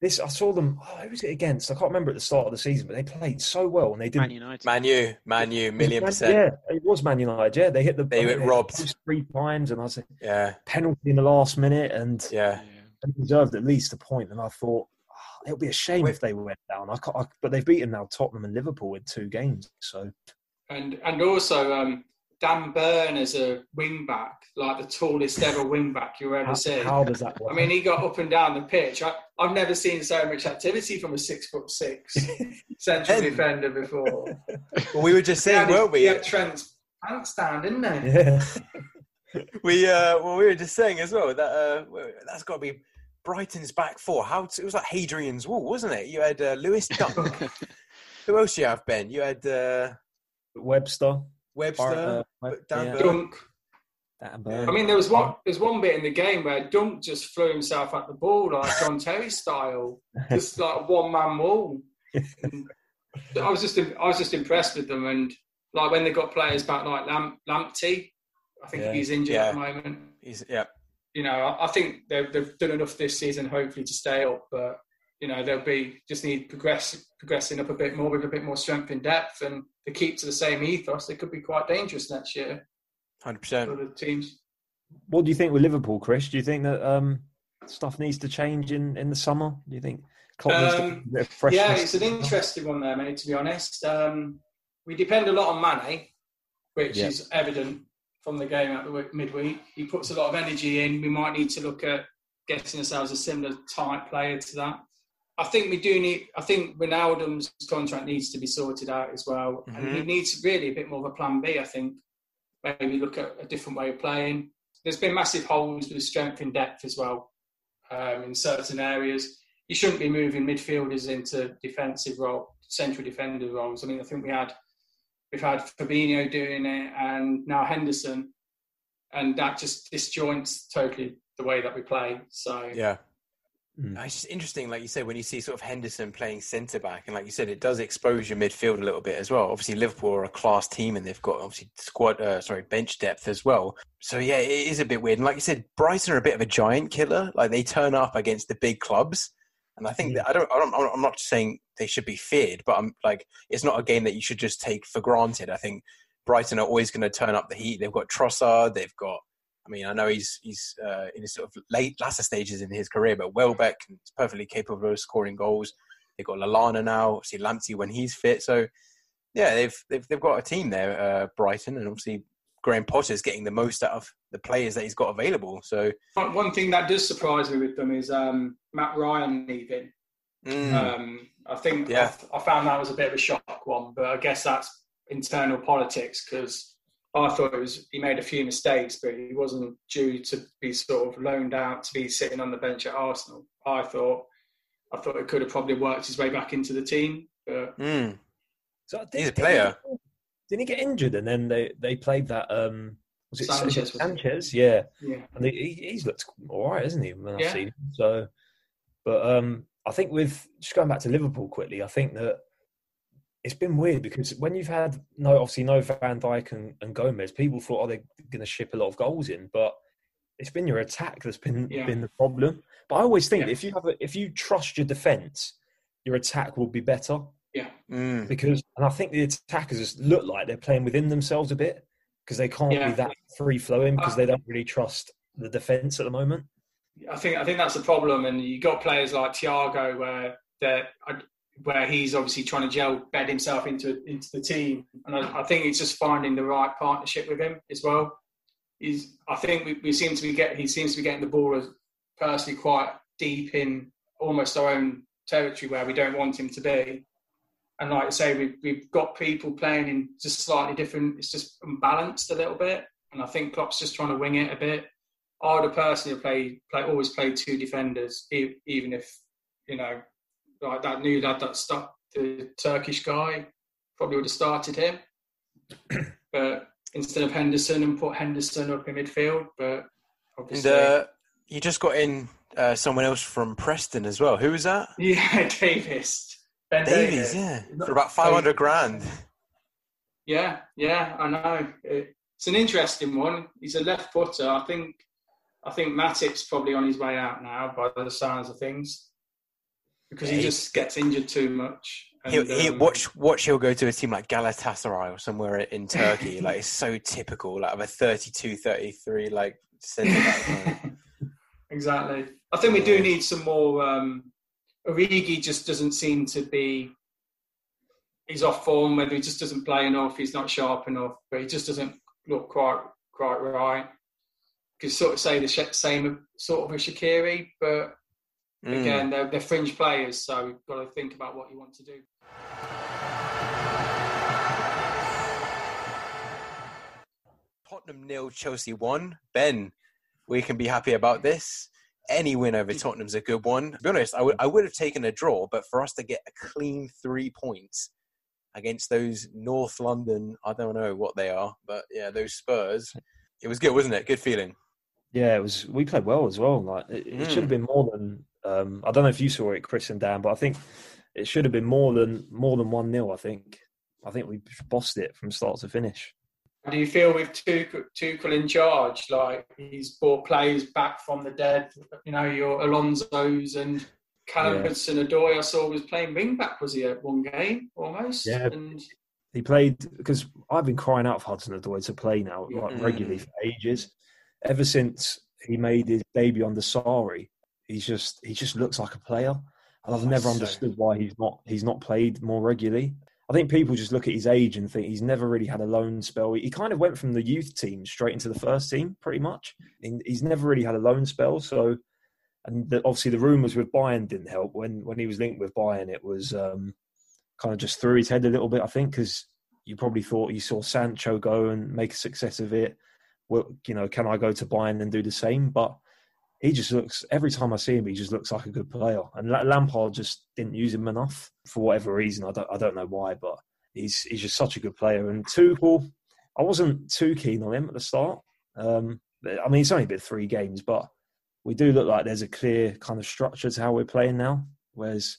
this I saw them. Oh, who was it against? I can't remember at the start of the season, but they played so well and they did. Man United. Man U, Man U, million Man, percent. Yeah, it was Man United. Yeah, they hit the. They hit robbed three times, and I was yeah penalty in the last minute, and yeah, they deserved at least a point. And I thought oh, it'll be a shame if they went down. I, I, but they've beaten now Tottenham and Liverpool in two games, so. And and also um, Dan Burn as a wing back, like the tallest ever wing back you ever how, seen. How does that work? I mean, he got up and down the pitch. I, have never seen so much activity from a six foot six central defender before. Well, we were just saying, weren't we? Yeah, Trent's pants down, didn't they? Yeah. we uh, well, we were just saying as well that uh, that's got to be Brighton's back four. How it was like Hadrian's Wall, wasn't it? You had uh, Lewis Dunk. Who else do you have, Ben? You had uh, Webster. Webster, uh, Dan yeah. Dunk. I mean, there was one. There's one bit in the game where Dunk just flew himself at the ball like John Terry style, just like one man wall. I was just, I was just impressed with them, and like when they got players back like Lamp, Lamptey, I think yeah. he's injured yeah. at the moment. He's yeah. You know, I, I think they've, they've done enough this season, hopefully, to stay up. But you know, they'll be just need progress progressing up a bit more with a bit more strength in depth, and to keep to the same ethos, they could be quite dangerous next year. Hundred percent for the teams. What do you think with Liverpool, Chris? Do you think that um, stuff needs to change in, in the summer? Do you think? Um, yeah, it's an interesting one there, mate. To be honest, um, we depend a lot on Mane, which yeah. is evident from the game at the midweek. He puts a lot of energy in. We might need to look at getting ourselves a similar type player to that. I think we do need. I think Ronaldo's contract needs to be sorted out as well, mm-hmm. and he mm-hmm. needs really a bit more of a plan B. I think maybe look at a different way of playing. There's been massive holes with strength and depth as well um, in certain areas. You shouldn't be moving midfielders into defensive role, central defender roles. I mean, I think we had we've had Fabinho doing it, and now Henderson, and that just disjoints totally the way that we play. So yeah, Mm. It's just interesting, like you said, when you see sort of Henderson playing centre back, and like you said, it does expose your midfield a little bit as well. Obviously, Liverpool are a class team, and they've got obviously squad, uh, sorry, bench depth as well. So yeah, it is a bit weird. And like you said, Brighton are a bit of a giant killer. Like they turn up against the big clubs, and I think mm. that I don't, I don't, I'm not saying they should be feared, but I'm like, it's not a game that you should just take for granted. I think Brighton are always going to turn up the heat. They've got Trossard, they've got I mean, I know he's he's uh, in his sort of late latter stages in his career, but Welbeck is perfectly capable of scoring goals. They've got Lallana now, obviously Lamptey when he's fit. So yeah, they've they've they've got a team there, uh, Brighton, and obviously Graham Potter's getting the most out of the players that he's got available. So one thing that does surprise me with them is um, Mat Ryan leaving. Mm. Um, I think yeah. I, I found that was a bit of a shock one, but I guess that's internal politics because I thought it was he made a few mistakes, but he wasn't due to be sort of loaned out to be sitting on the bench at Arsenal. I thought I thought it could have probably worked his way back into the team. But mm. so he's a player. Didn't he get injured and then they, they played that um was it Sanchez? Sanchez, yeah. Yeah. And he, he's looked all right, isn't he? When yeah. I've seen him. So but um I think with just going back to Liverpool quickly, I think that it's been weird because when you've had no, obviously no Van Dijk and, and Gomez, people thought, oh, they're going to ship a lot of goals in, but it's been your attack that's been yeah. been the problem. But I always think yeah. if you have a, if you trust your defense, your attack will be better. Yeah, mm. because and I think the attackers just look like they're playing within themselves a bit because they can't yeah. be that free flowing because uh, they don't really trust the defense at the moment. I think I think that's the problem, and you got players like Thiago where they're where he's obviously trying to gel, bed himself into into the team, and I, I think it's just finding the right partnership with him as well. He's, I think we, we seem to be get he seems to be getting the ball as personally quite deep in almost our own territory where we don't want him to be. And like I say, we've, we've got people playing in just slightly different. It's just unbalanced a little bit, and I think Klopp's just trying to wing it a bit. I would have personally played, play, always played two defenders, even if you know like that new lad that stuck the Turkish guy probably would have started him, but instead of Henderson and put Henderson up in midfield. But obviously, and, uh, you just got in uh, someone else from Preston as well. Who was that? Yeah, Davies. Ben Davies, Davies, yeah, for about five hundred grand. Yeah, yeah, I know. It's an interesting one. He's a left footer. I think I think Matip's probably on his way out now by the sounds of things because yeah, he just gets injured too much. And, he, he, um, watch watch he'll go to a team like Galatasaray or somewhere in Turkey. like it's so typical, like of a 32, 33, like exactly. I think we do need some more. Um, Origi just doesn't seem to be. He's off form. Whether he just doesn't play enough, he's not sharp enough, but he just doesn't look quite quite right. Could sort of say the same sort of a Shaqiri, but mm. again, they're, they're fringe players, so you've got to think about what you want to do. Tottenham nil, Chelsea one. Ben, we can be happy about this. Any win over Tottenham's a good one. To be honest, I would I would have taken a draw, but for us to get a clean three points against those North London, I don't know what they are, but yeah, those Spurs, it was good, wasn't it? Good feeling. Yeah, it was. We played well as well. Like it, it mm. should have been more than. Um, I don't know if you saw it, Chris and Dan, but I think it should have been more than more than one 0 I think. I think we bossed it from start to finish. Do you feel with Tuchel, in charge, like he's brought players back from the dead? You know, your Alonso's and Callum yeah. Hudson-Odoi, I saw was playing wing back. Was he at one game almost? Yeah. And... He played because I've been crying out for Hudson-Odoi to play now like regularly for ages. Ever since he made his debut under Sarri, he's just he just looks like a player, and I've never understood why he's not he's not played more regularly. I think people just look at his age and think he's never really had a loan spell. He kind of went from the youth team straight into the first team, pretty much. He's never really had a loan spell. So, and the, obviously the rumours with Bayern didn't help. When when he was linked with Bayern, it was um, kind of just threw his head a little bit. I think because you probably thought you saw Sancho go and make a success of it. Well, you know, can I go to Bayern and do the same? But he just looks every time I see him, he just looks like a good player. And Lampard just didn't use him enough for whatever reason. I don't I don't know why, but he's he's just such a good player. And Tuchel, I wasn't too keen on him at the start. Um, I mean, it's only been three games, but we do look like there's a clear kind of structure to how we're playing now. Whereas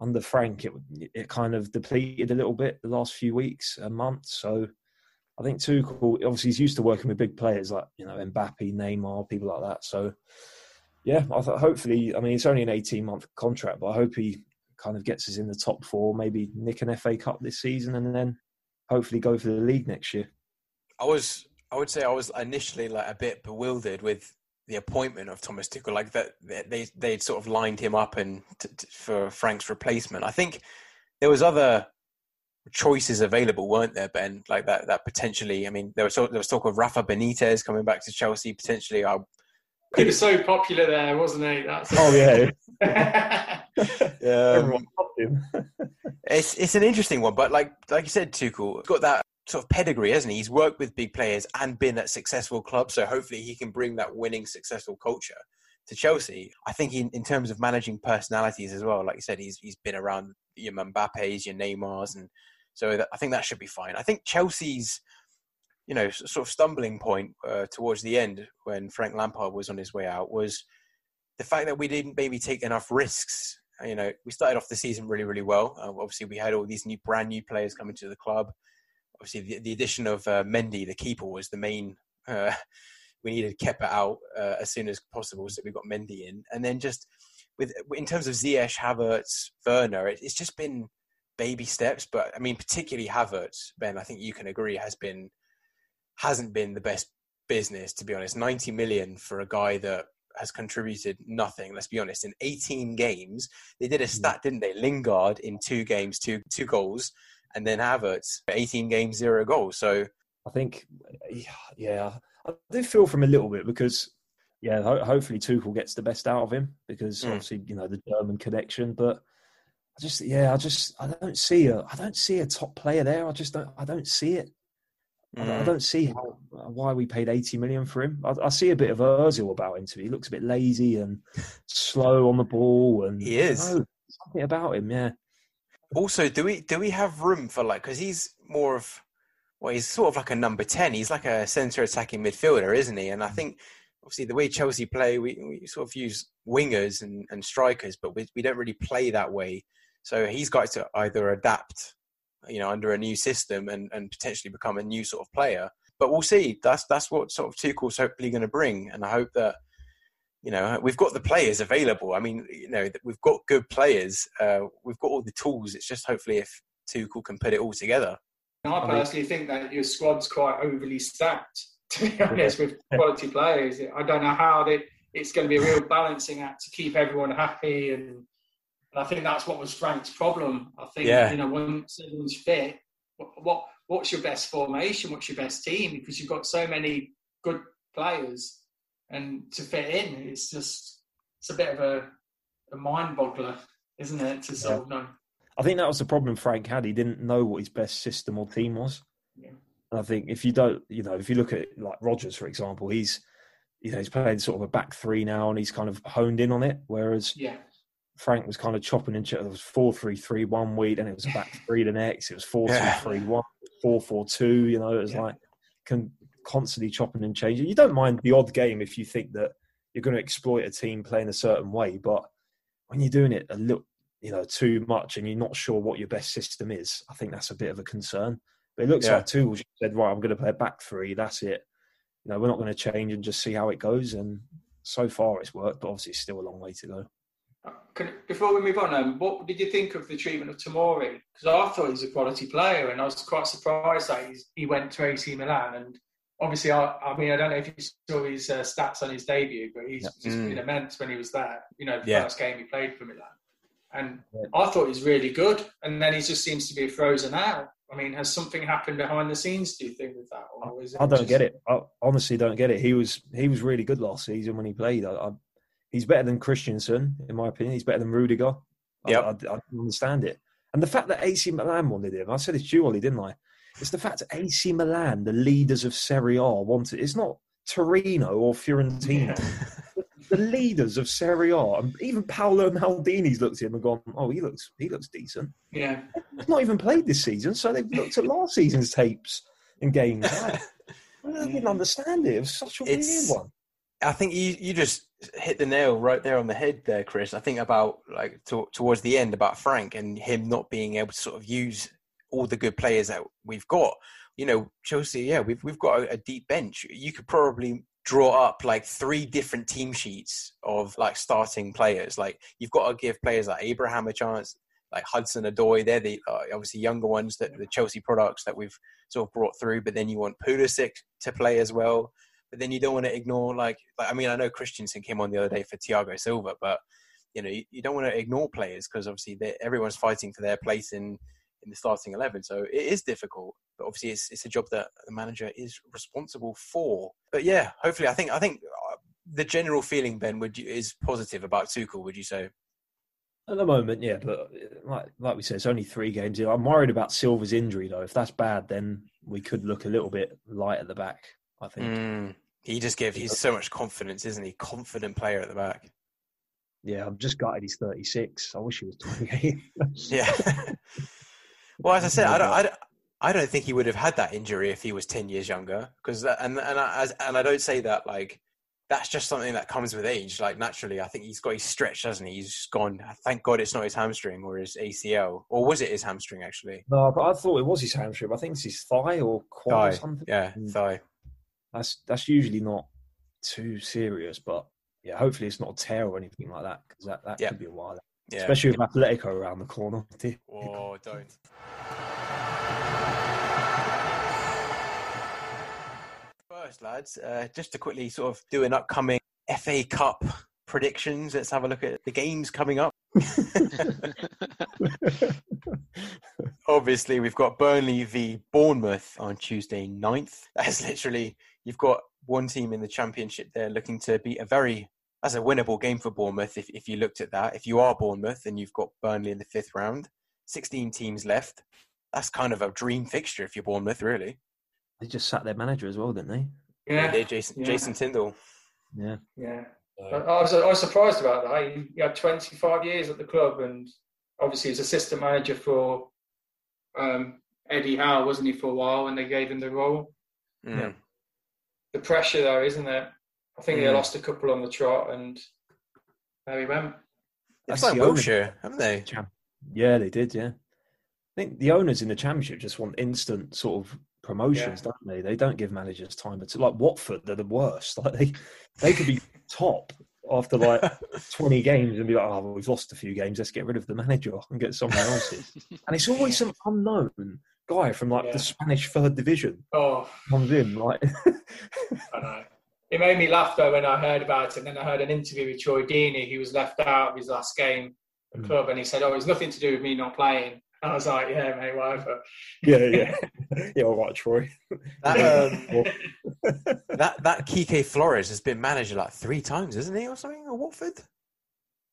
under Frank, it it kind of depleted a little bit the last few weeks, a month. So I think Tuchel, obviously, he's used to working with big players like you know Mbappe, Neymar, people like that. So, yeah, I thought hopefully, I mean, it's only an eighteen-month contract, but I hope he kind of gets us in the top four, maybe nick an FA Cup this season, and then hopefully go for the league next year. I was, I would say, I was initially like a bit bewildered with the appointment of Thomas Tuchel, like that they they'd sort of lined him up and t- t- for Frank's replacement. I think there was other choices available, weren't there, Ben? Like that, that potentially. I mean, there was talk, there was talk of Rafa Benitez coming back to Chelsea potentially. I he was so popular there, wasn't he? That's oh yeah, yeah. Um, it's it's an interesting one, but like like you said, Tuchel has got that sort of pedigree, hasn't he? He's worked with big players and been at successful clubs, so hopefully he can bring that winning, successful culture to Chelsea. I think in, in terms of managing personalities as well, like you said, he's he's been around your Mbappe's, your Neymars, and so that, I think that should be fine. I think Chelsea's, you know, sort of stumbling point uh, towards the end when Frank Lampard was on his way out was the fact that we didn't maybe take enough risks. You know, we started off the season really, really well. Uh, obviously, we had all these new, brand new players coming to the club. Obviously, the, the addition of uh, Mendy, the keeper, was the main. Uh, we needed Kepa out uh, as soon as possible, so we got Mendy in, and then just with in terms of Ziyech, Havertz, Werner, it, it's just been baby steps. But I mean, particularly Havertz, Ben, I think you can agree has been hasn't been the best business to be honest. Ninety million for a guy that has contributed nothing. Let's be honest. In 18 games, they did a hmm. stat, didn't they? Lingard in two games, two two goals, and then Havertz 18 games, zero goals. So I think, yeah, I do feel from a little bit because, yeah, ho- hopefully Tuchel gets the best out of him because mm. obviously you know the German connection, but I just yeah, I just I don't see a I don't see a top player there. I just don't I don't see it. Mm. I, don't see how, why we paid 80 million for him. I, I see a bit of Özil about him too. He looks a bit lazy and slow on the ball, and he is know, something about him. Yeah. Also, do we do we have room for like because he's more of well, he's sort of like a number 10. He's like a centre attacking midfielder, isn't he? And I think obviously the way Chelsea play, we, we sort of use wingers and, and strikers, but we, we don't really play that way so he's got to either adapt you know, under a new system and, and potentially become a new sort of player. But we'll see. That's that's what sort of Tuchel's hopefully going to bring, and I hope that you know we've got the players available. I mean, you know, we've got good players. Uh, we've got all the tools. It's just hopefully if Tuchel can put it all together. I personally think that your squad's quite overly stacked. To be honest, with quality players, I don't know how they, it's going to be a real balancing act to keep everyone happy, and I think that's what was Frank's problem. I think yeah. you know once everyone's fit, what, what what's your best formation? What's your best team? Because you've got so many good players, and to fit in, it's just it's a bit of a, a mind boggler, isn't it? To sort yeah. of know. I think that was the problem Frank had. He didn't know what his best system or team was. Yeah. And I think if you don't, you know, if you look at like Rodgers, for example, he's, you know, he's playing sort of a back three now and he's kind of honed in on it. Whereas yeah. Frank was kind of chopping and It was four three three one week, and it was a back three the next. It was four yeah. two three one, four four two. You know, it was yeah. like can constantly chopping and changing. You don't mind the odd game if you think that you're going to exploit a team playing a certain way, but when you're doing it a little you know too much and you're not sure what your best system is, I think that's a bit of a concern. But it looks yeah. like Tuchel said, right, I'm going to play back three. That's it. You know, we're not going to change and just see how it goes. And so far, it's worked, but obviously, it's still a long way to go. Can, before we move on, um, what did you think of the treatment of Tomori? Because I thought he was a quality player, and I was quite surprised that he went to AC Milan. And obviously, I, I mean, I don't know if you saw his uh, stats on his debut, but he's just mm. been immense when he was there. You know, the yeah. first game he played for Milan and I thought he's really good, and then he just seems to be frozen out. I mean, has something happened behind the scenes? Do you think with that? I don't just... get it. I honestly don't get it. He was he was really good last season when he played. I, I, he's better than Christensen, in my opinion. He's better than Rudiger. Yeah, I, I, don't understand it. And the fact that AC Milan wanted him, I said it to you, Ollie, didn't I? It's the fact that AC Milan, the leaders of Serie A, wanted. It. It's not Torino or Fiorentina. Yeah. the leaders of Serie A, even Paolo Maldini's looked at him and gone, "Oh, he looks he looks decent." Yeah, he's not even played this season, so they've looked at last season's tapes and games. I, I didn't understand it. It was such a it's, weird one. I think you you just hit the nail right there on the head there, Chris. I think about like to, towards the end about Frank and him not being able to sort of use all the good players that we've got. You know, Chelsea, yeah, we've we've got a, a deep bench. You could probably draw up like three different team sheets of like starting players. Like you've got to give players like Abraham a chance, like Hudson Odoi. They're the uh, obviously younger ones that the Chelsea products that we've sort of brought through. But then you want Pulisic to play as well. But then you don't want to ignore like, like I mean I know Christensen came on the other day for Thiago Silva, but you know you, you don't want to ignore players because obviously everyone's fighting for their place in in the starting 11. So it is difficult, but obviously it's, it's a job that the manager is responsible for. But yeah, hopefully, I think I think uh, the general feeling, Ben, would you, is positive about Tuchel. Would you say? At the moment, yeah, but uh, like like we said, it's only three games. I'm worried about Silva's injury though. If that's bad, then we could look a little bit light at the back. I think. Mm, he just gives he's so much confidence, isn't he? Confident player at the back. Yeah, I'm just gutted he's 36. I wish he was 28. yeah. Well, as I said, I don't, I don't, I don't think he would have had that injury if he was ten years younger. Because and and I, and I don't say that like that's just something that comes with age. Like naturally, I think he's got his stretch, doesn't he? He's gone. Thank God it's not his hamstring or his ACL, or was it his hamstring actually? No, but I thought it was his hamstring. I think it's his thigh or quad thigh. or something. Yeah, mm. thigh. That's that's usually not too serious, but yeah, hopefully it's not a tear or anything like that because that that yeah. could be a while. Yeah. Especially with Atletico around the corner. Oh, don't. First, lads, uh, just to quickly sort of do an upcoming FA Cup predictions. Let's have a look at the games coming up. Obviously, we've got Burnley v Bournemouth on Tuesday 9th. That's literally, you've got one team in the championship there looking to beat a very that's a winnable game for Bournemouth if, if you looked at that. If you are Bournemouth and you've got Burnley in the fifth round, 16 teams left, that's kind of a dream fixture if you're Bournemouth, really. They just sat their manager as well, didn't they? Yeah. yeah Jason, yeah. Jason Tindall. Yeah. Yeah. I was, I was surprised about that. He had 25 years at the club and obviously he's assistant manager for um, Eddie Howe, wasn't he, for a while when they gave him the role? Mm. Yeah. The pressure, though, isn't it? I think mm. they lost a couple on the trot, and there he went. That's like Wilshere, haven't they? Yeah, they did. Yeah, I think the owners in the championship just want instant sort of promotions, yeah. don't they? They don't give managers time. It's like Watford, they're the worst. Like they, they could be top after like 20 games and be like, oh, we've lost a few games. Let's get rid of the manager and get someone else in. and it's always some unknown guy from like yeah. the Spanish third division oh. comes in. Like, I know. It made me laugh though when I heard about it. And then I heard an interview with Troy Deeney. He was left out of his last game at the mm. club, and he said, "Oh, it's nothing to do with me not playing." I was like, "Yeah, mate, whatever." Yeah, yeah, yeah. All right, Troy. That, um, that that Quique Flores has been manager like three times, isn't he, or something? Or Watford?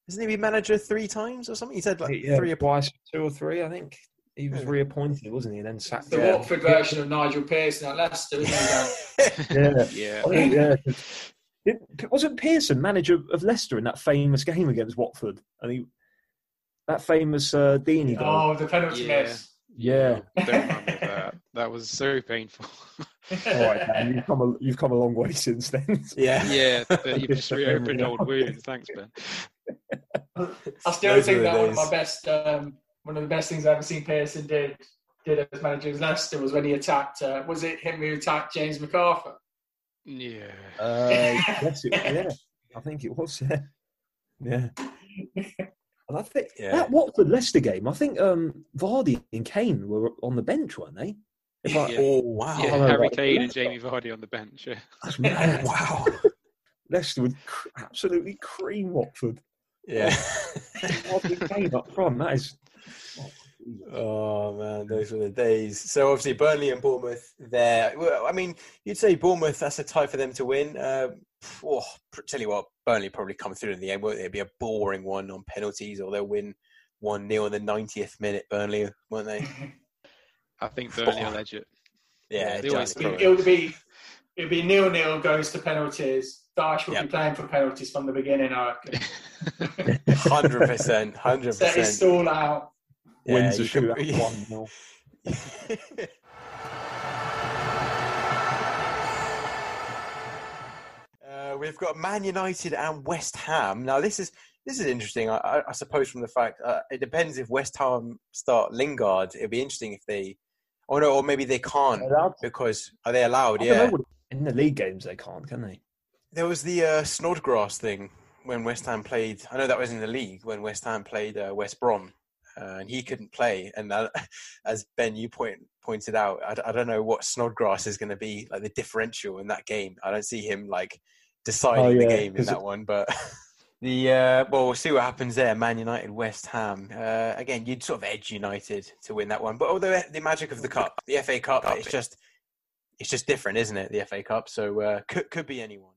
Isn't he been manager three times or something? He said like yeah, three or twice, two or three, I think. He was reappointed, wasn't he? And then sacked. The Watford version of Nigel Pearson at Leicester, isn't he? yeah, yeah. yeah. It, wasn't Pearson manager of Leicester in that famous game against Watford? And he that famous uh, Deeney goal. Oh, the penalty yeah. miss. Yeah, don't remember that. That was so painful. All right, man. You've come a, you've come a long way since then. Yeah, yeah. but You've just reopened old wounds. Thanks, Ben. I still Those think that days. one of my best, um, one of the best things I've ever seen Pearson did did as manager of Leicester was when he attacked. Uh, was it him who attacked James McArthur? Yeah. Uh, yes, it, yeah. I think it was. Yeah. Yeah. And I think yeah. that Watford Leicester game, I think um, Vardy and Kane were on the bench, weren't they? yeah. Oh wow! Yeah, Harry Kane and Jamie Vardy on the bench. Yeah. That's mad. wow. Leicester would cr- absolutely cream Watford. Yeah. Vardy Kane up front. That is. Oh man, those were the days. So obviously Burnley and Bournemouth there. Well, I mean, you'd say Bournemouth that's a tie for them to win. Uh, oh, tell you what, Burnley probably come through in the end. Won't it? It'll be a boring one on penalties, or they'll win one 0 in the 90th minute. Burnley, won't they? I think Burnley will edge it. Yeah, it, will be it'll be nil nil goes to penalties. Dyche will yep. be playing for penalties from the beginning. I reckon. Hundred percent, hundred percent. Set his stall out. Yeah, Wins the shootout one 0 we've got Man United and West Ham. Now, this is this is interesting. I, I suppose from the fact uh, it depends if West Ham start Lingard. It'd be interesting if they, or no, or maybe they can't because are they allowed? yeah, in the league games they can't, can they? There was the uh, Snodgrass thing when West Ham played. I know that was in the league when West Ham played uh, West Brom, uh, and he couldn't play. And that, as Ben you point pointed out, I, I don't know what Snodgrass is going to be like the differential in that game. I don't see him like deciding oh, yeah, the game in that one. But the uh, well, we'll see what happens there. Man United, West Ham. Uh, again, you'd sort of edge United to win that one. But although the magic of the cup, the FA Cup, it's just it's just different, isn't it? The FA Cup, so uh, could could be anyone.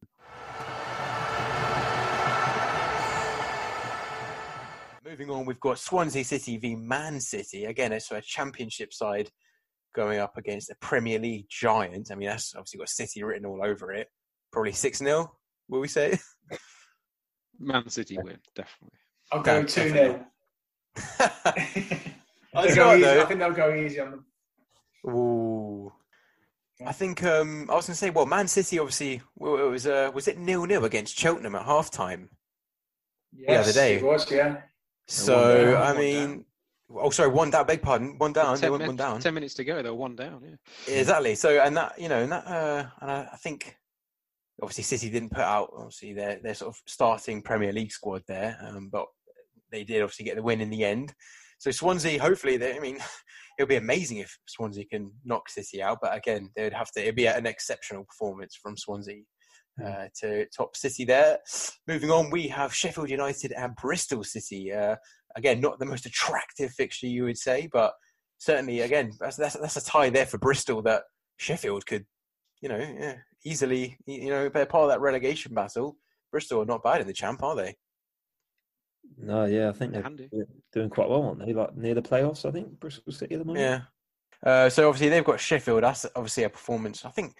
Moving on, we've got Swansea City v Man City. Again, it's a championship side going up against a Premier League giant. I mean, that's obviously got City written all over it. Probably 6 0 will we say? Man City win, definitely. I'll go 2 0. I, think they'll go easy on them. Ooh. I think um, I was going to say, well, Man City obviously well, it was uh, was it nil nil against Cheltenham at half time yes, the other day. It was, yeah. So down, I mean, oh sorry, one down. Beg pardon, one down. They went minutes, one down. Ten minutes to go, they were one down. Yeah. Exactly. So and that you know and that uh, and I, I think obviously City didn't put out obviously their their sort of starting Premier League squad there, um, but they did obviously get the win in the end. So Swansea, hopefully, they, I mean, it would be amazing if Swansea can knock City out, but again, they would have to. It'd be an exceptional performance from Swansea. Uh, to top City there. Moving on, we have Sheffield United and Bristol City. Uh, again, not the most attractive fixture you would say, but certainly, again, that's, that's, that's a tie there for Bristol that Sheffield could, you know, yeah, easily, you know, they're part of that relegation battle. Bristol are not bad in the champ, are they? No, yeah, I think they're Handy. doing quite well, aren't they? Like near the playoffs, I think Bristol City at the moment. Yeah. Uh, so obviously they've got Sheffield. That's obviously a performance. I think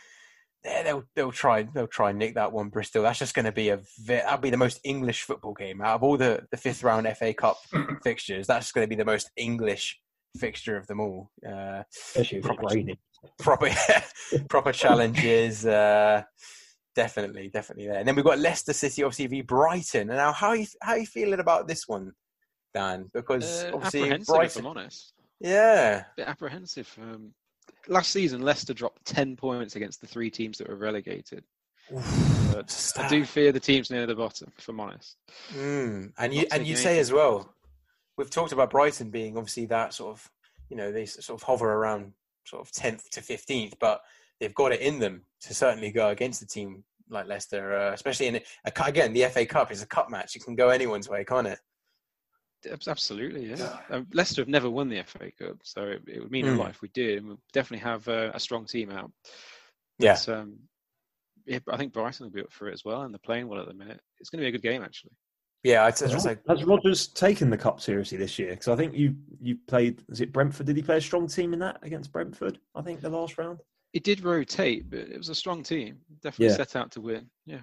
they'll they'll try they'll try and nick that one. Bristol. That's just going to be a that'll be the most English football game out of all the the fifth round FA Cup fixtures. That's going to be the most English fixture of them all. Uh, Especially proper, raining. Proper proper challenges. Uh, definitely, definitely there. And then we've got Leicester City, obviously, v Brighton. And now, how are you how are you feeling about this one, Dan? Because uh, obviously, Brighton. If I'm honest. Yeah, a bit apprehensive. Um, last season, Leicester dropped ten points against the three teams that were relegated. I do fear the teams near the bottom, if I'm honest. Mm. And you and you say as well, we've talked about Brighton being obviously that sort of, you know, they sort of hover around sort of tenth to fifteenth, but they've got it in them to certainly go against a team like Leicester, uh, especially in a, again the FA Cup is a cup match. It can go anyone's way, can't it? Absolutely, yeah. Um, Leicester have never won the FA Cup, so it, it would mean mm. a lot if we did, and we definitely have uh, a strong team out. Yeah. But, um, yeah, I think Brighton will be up for it as well, and they're playing well at the minute. It's going to be a good game, actually. Yeah, I'd, has, like, has Rodgers taken the cup seriously this year? Because I think you you played. Is it Brentford? Did he play a strong team in that against Brentford? I think the last round. It did rotate, but it was a strong team. Definitely yeah. set out to win. Yeah.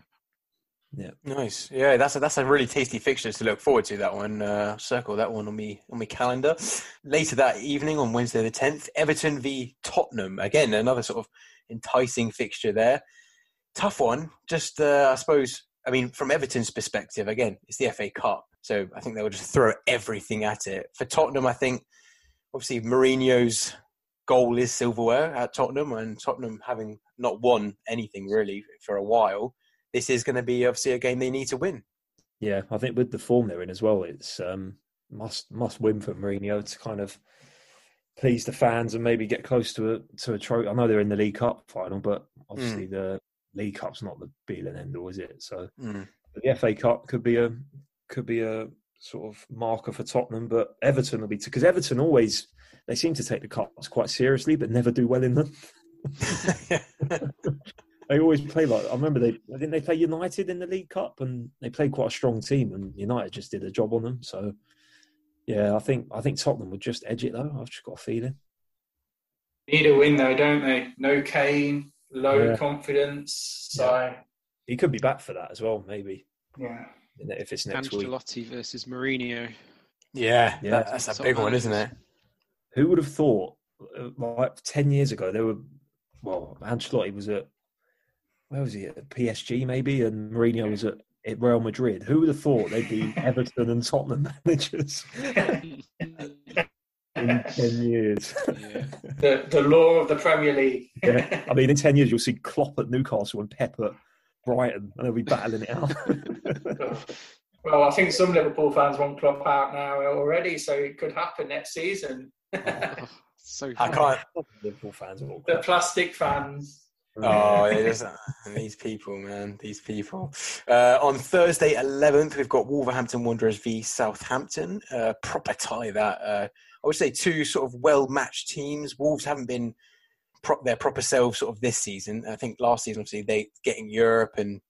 Yeah. Nice. Yeah, that's a, that's a really tasty fixture to look forward to. That one, uh, circle that one on me on my calendar. Later that evening on Wednesday the tenth, Everton v Tottenham. Again, another sort of enticing fixture there. Tough one. Just uh, I suppose. I mean, from Everton's perspective, again, it's the FA Cup, so I think they will just throw everything at it. For Tottenham, I think obviously Mourinho's goal is silverware at Tottenham, and Tottenham having not won anything really for a while, this is going to be obviously a game they need to win. Yeah, I think with the form they're in as well, it's um, must must win for Mourinho to kind of please the fans and maybe get close to a to a trophy. I know they're in the League Cup final, but obviously mm. the League Cup's not the be and end all, is it? So mm. the FA Cup could be a could be a sort of marker for Tottenham, but Everton will be because Everton always they seem to take the cups quite seriously, but never do well in them. they always play like I remember they didn't they play United in the League Cup and they played quite a strong team and United just did a job on them. So yeah, I think I think Tottenham would just edge it though. I've just got a feeling. Need a win though, don't they? No Kane, low yeah. confidence. So yeah. he could be back for that as well, maybe. Yeah. If it's next Ancelotti week. versus Mourinho. Yeah, yeah, that's a big one, isn't it? Who would have thought, uh, like ten years ago, there were well, Ancelotti was at where was he at PSG maybe, and Mourinho was at, at Real Madrid. Who would have thought they'd be Everton and Tottenham managers in ten years? Yeah. The the law of the Premier League. yeah. I mean, in ten years you'll see Klopp at Newcastle and Pep at Brighton, and they'll be battling it out. well, I think some Liverpool fans want Klopp out now already, so it could happen next season. oh, so I can't. Liverpool fans, the plastic fans. Oh, it is. these people, man, these people. Uh, on Thursday, 11th, we've got Wolverhampton Wanderers v Southampton. Uh, proper tie that. Uh, I would say two sort of well matched teams. Wolves haven't been pro- their proper selves sort of this season. I think last season, obviously, they getting Europe and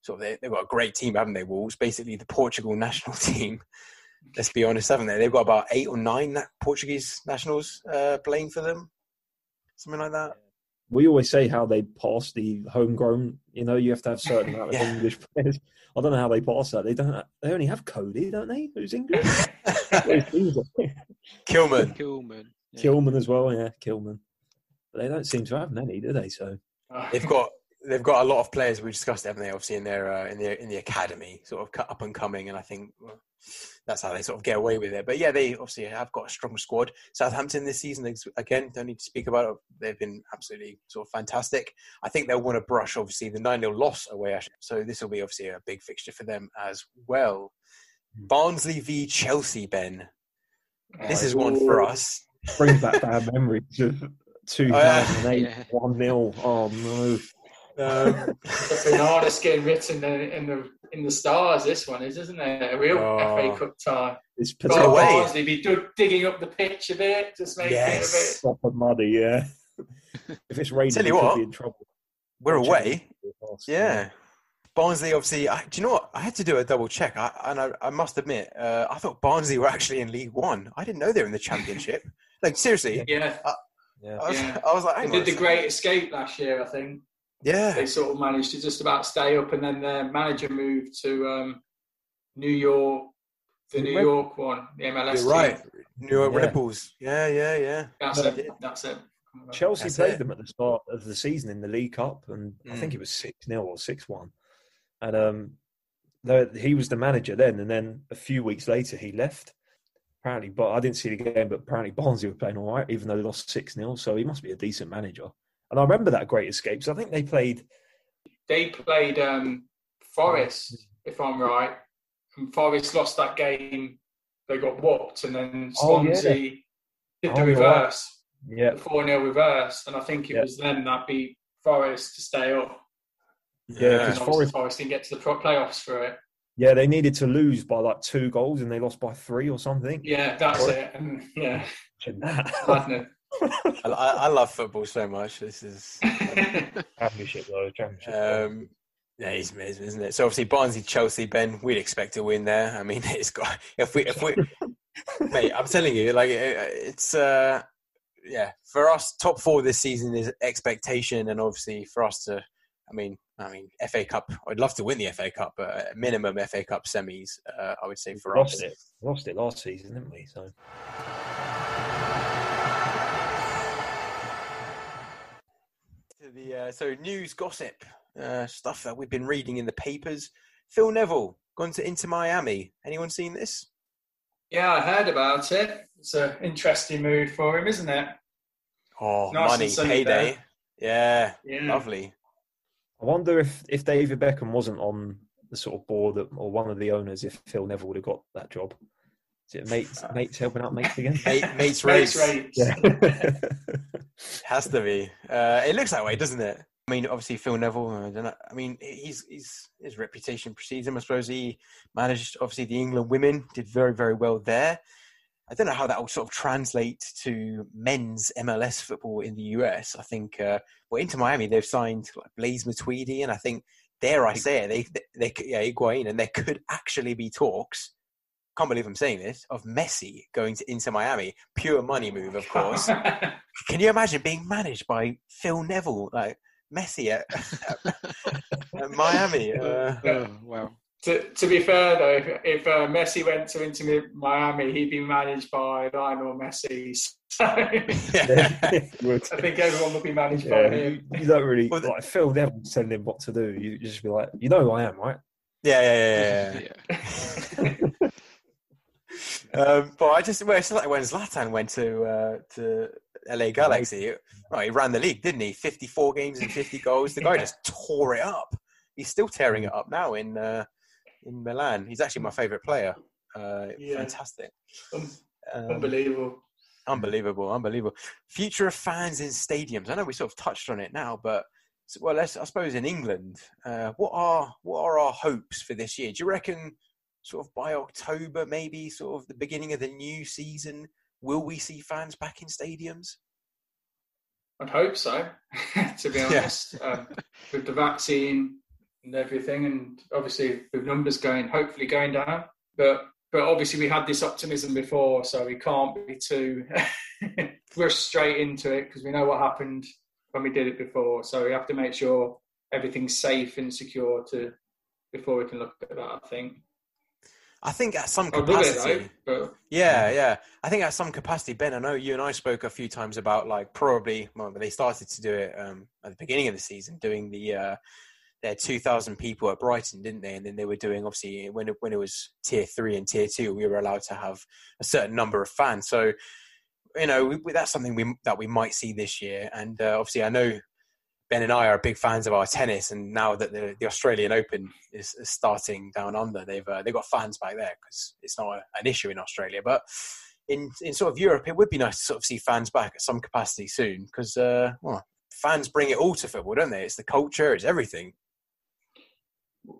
sort of they, they've got a great team, haven't they? Wolves, basically the Portugal national team. Let's be honest, haven't they? They've got about eight or nine Portuguese nationals uh, playing for them, something like that we always say how they pass the homegrown. You know, you have to have certain amount of yeah. English players. I don't know how they pass that. They don't. They only have Coady, don't they? Who's English? Kilman. Kilman. Yeah. Kilman as well. Yeah, Kilman. But they don't seem to have many, do they? So ah. they've got they've got a lot of players we discussed, haven't they? Obviously in their uh, in the in the academy, sort of up and coming, and I think well, that's how they sort of get away with it. But yeah, they obviously have got a strong squad. Southampton this season, again, don't need to speak about it. They've been absolutely sort of fantastic. I think they'll want to brush, obviously, the 9 0 loss away. So this will be obviously a big fixture for them as well. Hmm. Barnsley v Chelsea, Ben. This is one for us. Brings back bad memories of 2008, 1 0. Oh, no. Um, the hardest getting written in the in the stars. This one is, isn't it? A real oh, FA Cup tie. It's well, Barnsley be digging up the pitch a bit, just making yes. it a bit proper muddy. Yeah. if it's raining, Tell you what, be in trouble. We're away. Yeah. Barnsley, obviously, I, do you know what? I had to do a double check, I, and I, I, must admit, uh, I thought Barnsley were actually in League One. I didn't know they were in the Championship. like seriously, yeah. I, yeah. I was, yeah. I was like, they did the Great Escape last year, I think. Yeah, they sort of managed to just about stay up, and then their manager moved to um, New York, the New York one, the MLS. You're right, New York yeah. Red Bulls. Yeah, yeah, yeah. That's it. That's it. Chelsea That's played it. them at the start of the season in the League Cup, and mm. I think mm. it was six 0 or six one. And um, the, he was the manager then, and then a few weeks later he left. apparently, but I didn't see the game. But apparently, Barnsley were playing all right, even though they lost six 0 So he must be a decent manager. And I remember that Great Escapes. I think they played. They played um, Forest, if I'm right. And Forest lost that game. They got whooped, and then Swansea oh, yeah. did the oh, reverse. Yeah, four 0 reverse, and I think it yeah. was then that beat Forest to stay up. Yeah, because Forest, Forest didn't get to the playoffs for it. Yeah, they needed to lose by like two goals, and they lost by three or something. Yeah, that's or, it. And, yeah, I, I, love football so much. This is championship though. Championship. Um, yeah, it's amazing, isn't it? So obviously Barnsley, Chelsea, Ben, we'd expect to win there. I mean, it's got if we if we, mate, I'm telling you, like it's uh, yeah, for us, top four this season is expectation, and obviously for us to, I mean, I mean, FA Cup. I'd love to win the FA Cup, but minimum FA Cup semis. Uh, I would say for we lost us. It. Lost it last season, didn't we? So. The uh, so news gossip uh, stuff that we've been reading in the papers. Phil Neville gone to Inter Miami. Anyone seen this? Yeah, I heard about it. It's an interesting move for him, isn't it? Oh, nice money, payday. Yeah, yeah, lovely. I wonder if if David Beckham wasn't on the sort of board or one of the owners, if Phil Neville would have got that job. Is it mates mates helping out mates again? Mate, mates race. Yeah. Has to be. Uh, it looks that way, doesn't it? I mean, obviously Phil Neville. I, don't know, I mean, he's, he's his reputation precedes him. I suppose he managed. Obviously, the England women did very very well there. I don't know how that will sort of translate to men's MLS football in the US. I think, uh, well, Inter Miami, they've signed like Blaise Matuidi, and I think, dare I say it, they, they, yeah, Higuain, and there could actually be talks. Can't believe I'm saying this of Messi going to Inter Miami. Pure money move, of course. Can you imagine being managed by Phil Neville, like Messi at, at Miami? Uh, oh, wow. To, to be fair though, if, if uh, Messi went to Inter Miami, he'd be managed by Lionel Messi. So yeah. I think everyone would be managed yeah, by him. You, you don't really well, like Phil never tell him what to do. You just be like, you know who I am, right? Yeah, yeah, yeah. yeah. Yeah. um, but I just well, it's like when Zlatan went to uh, to LA Galaxy. Oh, he ran the league, didn't he? Fifty-four games and fifty goals. The guy just tore it up. He's still tearing it up now in uh, in Milan. He's actually my favourite player. Uh, yeah. Fantastic. Um, unbelievable. Unbelievable, unbelievable. Future of fans in stadiums. I know we sort of touched on it now, but well, let's. I suppose in England, uh, what are what are our hopes for this year? Do you reckon, sort of by October, maybe sort of the beginning of the new season, will we see fans back in stadiums? I'd hope so. to be honest, yeah. um, with the vaccine and everything, and obviously with numbers going, hopefully going down. But but obviously we had this optimism before, so we can't be too rush straight into it because we know what happened when we did it before. So we have to make sure everything's safe and secure to before we can look at that. I think. I think at some capacity, though, but, yeah, yeah. I think at some capacity, Ben. I know you and I spoke a few times about like probably well, they started to do it um, at the beginning of the season, doing the uh, they had 2,000 people at Brighton, didn't they? And then they were doing, obviously, when it, when it was tier three and tier two, we were allowed to have a certain number of fans. So, you know, we, that's something we, that we might see this year. And uh, obviously, I know Ben and I are big fans of our tennis, and now that the, the Australian Open is, is, starting down under, they've uh, they've got fans back there because it's not a, an issue in Australia. But in in sort of Europe, it would be nice to sort of see fans back at some capacity soon because uh, well, fans bring it all to football, don't they? It's the culture, it's everything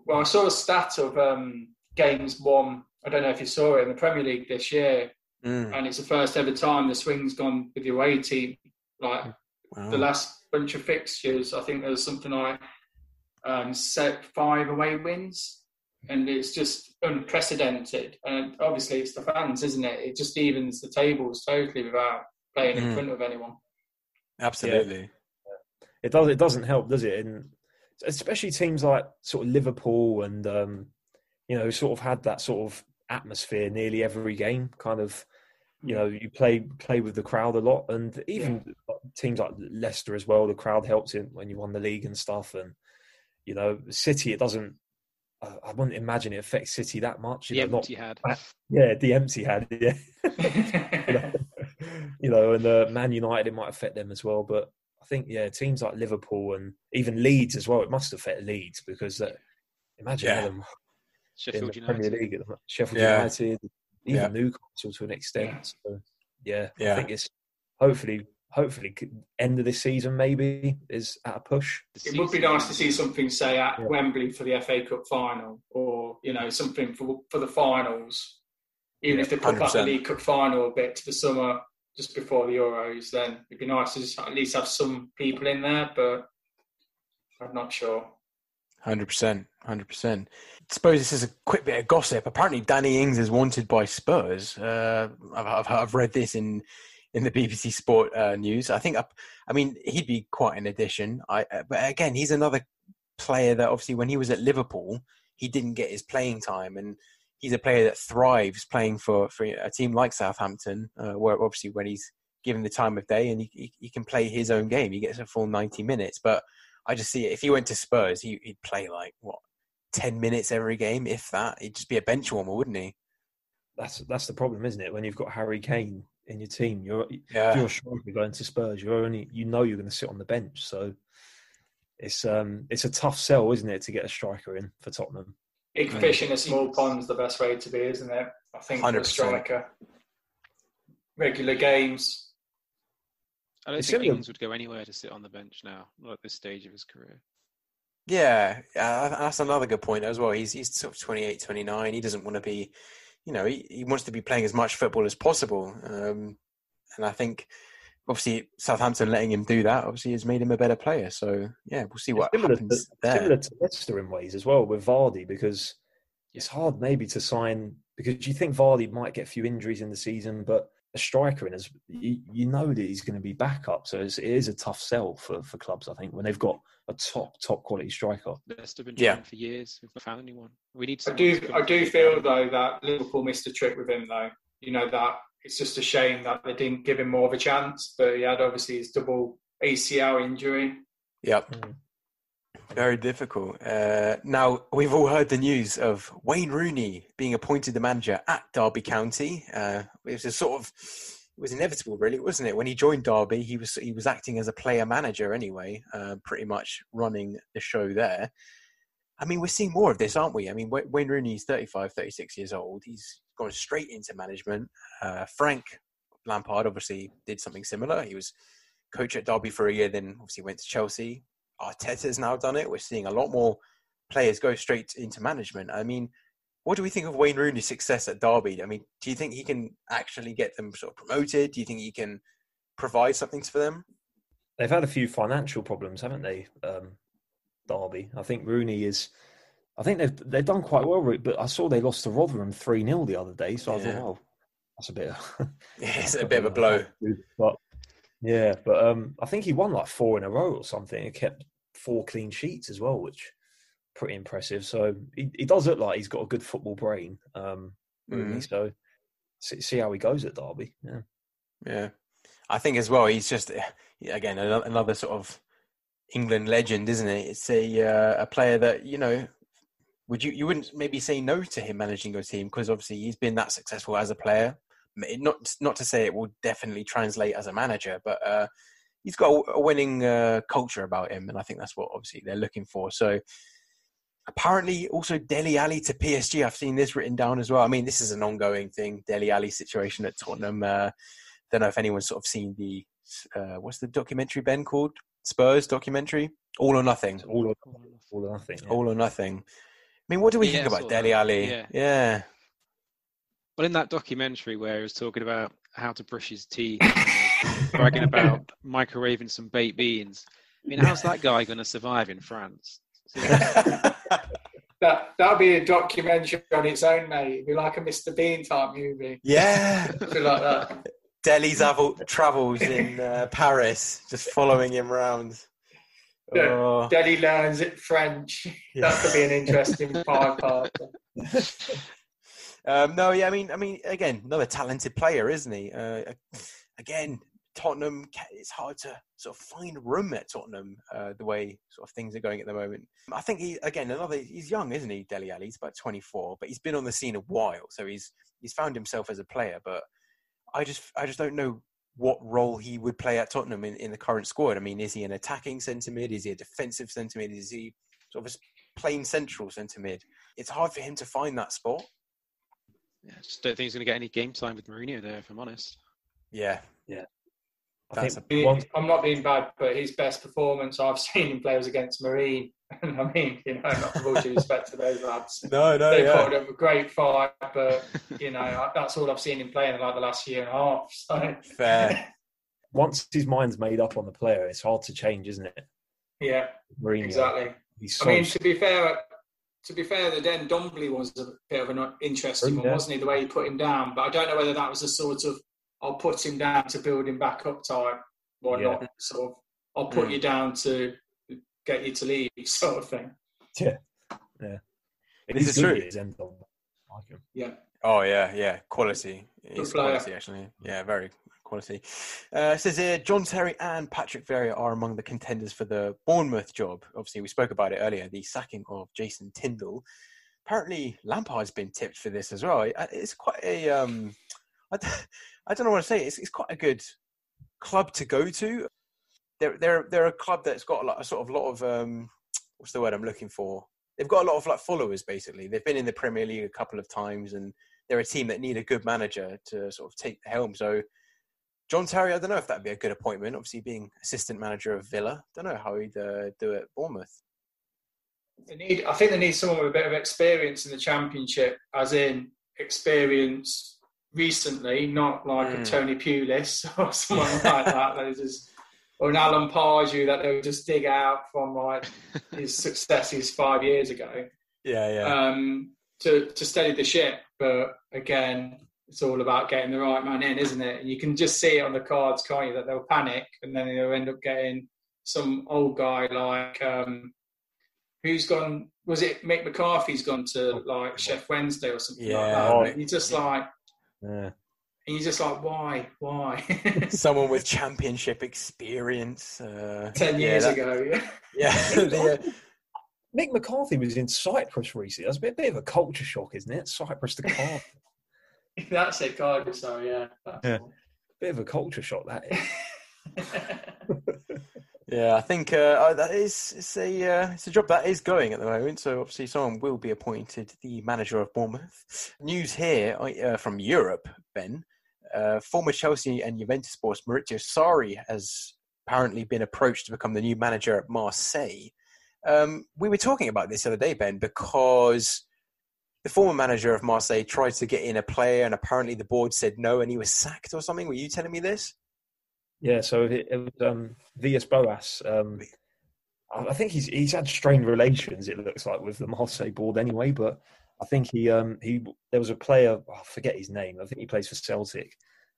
well, I saw a stat of um, games won. I don't know if you saw it in the Premier League this year, mm. and it's the first ever time the Swing's gone with the away team. Like wow. the last bunch of fixtures, I think there was something like um, set five away wins, and it's just unprecedented. And obviously, it's the fans, isn't it? It just evens the tables totally without playing mm. in front of anyone. Absolutely. Yeah. It does. It doesn't help, does it? And especially teams like sort of Liverpool and um, you know sort of had that sort of atmosphere nearly every game. Kind of, you know, you play play with the crowd a lot, and even yeah. teams like Leicester as well. The crowd helps in when you won the league and stuff. And you know, City it doesn't I wouldn't imagine it affects City that much. You the know, empty had. Yeah, the empty had. Yeah. you, know, you know, and the Man United, it might affect them as well. But I think, yeah, teams like Liverpool and even Leeds as well, it must affect Leeds because uh, imagine yeah. them Sheffield United. Premier League, Sheffield yeah. United, even yeah. Newcastle to an extent. Yeah. So, yeah, yeah, I think it's hopefully hopefully end of this season maybe is at a push. It would be nice to see something say at yeah. Wembley for the FA Cup final, or you know something for for the finals. Even yeah, if they put 100%. back the League Cup final a bit to the summer, just before the Euros, then it'd be nice to just at least have some people in there. But I'm not sure. Hundred percent, hundred percent. Suppose this is a quick bit of gossip. Apparently, Danny Ings is wanted by Spurs. Uh, I've, I've, read this in in the BBC Sport uh, news. I think, I, I mean, he'd be quite an addition. I, uh, but again, he's another player that obviously when he was at Liverpool, he didn't get his playing time, and he's a player that thrives playing for, for a team like Southampton, uh, where obviously when he's given the time of day and he, he, he, can play his own game, he gets a full ninety minutes. But I just see it. If he went to Spurs, he, would play like what ten minutes every game, if that. He'd just be a bench warmer, wouldn't he? That's that's the problem, isn't it? When you've got Harry Kane in your team. You're yeah. if you're a striker going to Spurs, you're only you know you're going to sit on the bench. So it's um it's a tough sell, isn't it, to get a striker in for Tottenham? Big fish in a small pond's the best way to be, isn't it? I think 100%. for a striker. Regular games. I don't it's think Ings would go anywhere to sit on the bench now, not at this stage of his career. Yeah, uh, that's another good point as well. He's he's sort of 28, 29. He doesn't want to be you know, he, he wants to be playing as much football as possible. Um, and I think obviously Southampton letting him do that obviously has made him a better player. So yeah, we'll see what similar happens to, there. Similar to Leicester in ways as well with Vardy because it's hard maybe to sign because you think Vardy might get a few injuries in the season, but a striker in as you, you know that he's going to be back up. So it's, it is a tough sell for, for clubs, I think, when they've got a top top quality striker. Leicester been trying yeah. for years. We've not found anyone. We need. I do. I do feel though that Liverpool missed a trick with him though. You know that it's just a shame that they didn't give him more of a chance. But he had obviously his double ACL injury. Yep. Mm. Very difficult. Uh, now, we've all heard the news of Wayne Rooney being appointed the manager at Derby County. Uh, it was a sort of it was inevitable, really, wasn't it? When he joined Derby, he was he was acting as a player manager anyway, uh, pretty much running the show there. I mean, we're seeing more of this, aren't we? I mean, Wayne Rooney's 35, 36 years old. He's gone straight into management. Uh, Frank Lampard obviously did something similar. He was coach at Derby for a year, then obviously went to Chelsea, Arteta's now done it. We're seeing a lot more players go straight into management. I mean, what do we think of Wayne Rooney's success at Derby? I mean, do you think he can actually get them sort of promoted? Do you think he can provide something for them? They've had a few financial problems, haven't they? Um, Derby. I think Rooney is. I think they've they've done quite well, but I saw they lost to Rotherham three 0 the other day, so I thought, oh, that's a bit. Of, yeah, it's a bit of a blow. But yeah, but um, I think he won like four in a row or something. He kept four clean sheets as well, which pretty impressive. So he, he does look like he's got a good football brain. Um, mm-hmm. So see, see, how he goes at Derby. Yeah, yeah. I think as well. He's just again another sort of England legend, isn't it? It's a uh, a player that you know. Would you you wouldn't maybe say no to him managing your team because obviously he's been that successful as a player not not to say it will definitely translate as a manager, but uh, he's got a, a winning uh, culture about him, and I think that's what obviously they're looking for. So apparently, also Dele Alli to PSG. I've seen this written down as well. I mean, this is an ongoing thing. Dele Alli situation at Tottenham. Uh, don't know if anyone's sort of seen the uh, what's the documentary Ben called Spurs documentary. All or nothing. All or, all or nothing. Yeah. All or nothing. I mean, what do we yeah, think about Dele Alli? Yeah. yeah. Well, in that documentary where he was talking about how to brush his teeth, bragging about microwaving some baked beans. I mean, how's that guy going to survive in France? that that'd be a documentary on its own, mate. It'd be like a Mr. Bean type movie. Yeah, like that. Dele's travels in uh, Paris, just following him around. Oh. Dele learns it French. Yeah. That could be an interesting five part. Um, no, yeah, I mean, I mean, again, another talented player, isn't he? Uh, again, Tottenham, it's hard to sort of find room at Tottenham uh, the way sort of things are going at the moment. I think he again another he's young, isn't he? Dele Alli, he's about 24, but he's been on the scene a while, so he's he's found himself as a player. But I just I just don't know what role he would play at Tottenham in, in the current squad. I mean, is he an attacking centre mid? Is he a defensive centre mid? Is he sort of a plain central centre mid? It's hard for him to find that spot. Yeah, I just don't think he's going to get any game time with Mourinho there, if I'm honest. Yeah, yeah. I think I'm not being bad, but his best performance I've seen in players against Marine. And I mean, you know, not with all due respect to those lads. No, no, they yeah. put up a great fight, but you know, that's all I've seen him playing in like the last year and a half. So. Fair. Once his mind's made up on the player, it's hard to change, isn't it? Yeah, Mourinho, exactly. So I mean, to be fair, to be fair, the Ndombele was a bit of an interesting one, wasn't he? The way he put him down, but I don't know whether that was a sort of I'll put him down to build him back up type, or yeah. not sort of I'll put mm. you down to get you to leave sort of thing. Yeah, yeah. this is true. Yeah. Oh yeah, yeah. Quality. It's quality actually. Yeah, very quality. Uh, says here, John Terry and Patrick Vieira are among the contenders for the Bournemouth job. Obviously, we spoke about it earlier. The sacking of Jason Tindall. Apparently, Lampard's been tipped for this as well. It's quite a. Um, I, I don't know what to say. It's, it's quite a good club to go to. They're they're they're a club that's got a, lot, a sort of lot of um, what's the word I'm looking for? They've got a lot of like followers basically. They've been in the Premier League a couple of times, and they're a team that need a good manager to sort of take the helm. So John Terry, I don't know if that'd be a good appointment. Obviously, being assistant manager of Villa, don't know how he'd uh, do it at Bournemouth. They need, I think they need someone with a bit of experience in the Championship, as in experience recently, not like mm. a Tony Pulis or someone like that. That is just, or an Alan Pardew that they would just dig out from like his successes five years ago. Yeah, yeah. Um, to to steady the ship, but again, it's all about getting the right man in, isn't it? And you can just see it on the cards, can't you? That they'll panic and then they'll end up getting some old guy like um, who's gone. Was it Mick McCarthy's gone to like Sheff Wednesday or something yeah, like that? Oh, He's just like yeah. And you're just like, why? Why? Someone with championship experience. Uh, Ten years yeah, that, ago, yeah. Yeah. the, uh, Mick McCarthy was in Cyprus recently. That's a bit, a bit of a culture shock, isn't it? Cyprus to Cardiff. That's it, Cardiff, sorry, yeah. yeah. Bit of a culture shock, that is. Yeah, I think uh, that is it's a uh, it's a job that is going at the moment. So obviously, someone will be appointed the manager of Bournemouth. News here uh, from Europe, Ben. Uh, former Chelsea and Juventus boss Maurizio Sarri has apparently been approached to become the new manager at Marseille. Um, we were talking about this the other day, Ben, because the former manager of Marseille tried to get in a player, and apparently the board said no, and he was sacked or something. Were you telling me this? Yeah, so it, it was um, Villas Boas. Um, I think he's he's had strained relations. It looks like with the Marseille board anyway. But I think he um he there was a player oh, I forget his name. I think he plays for Celtic.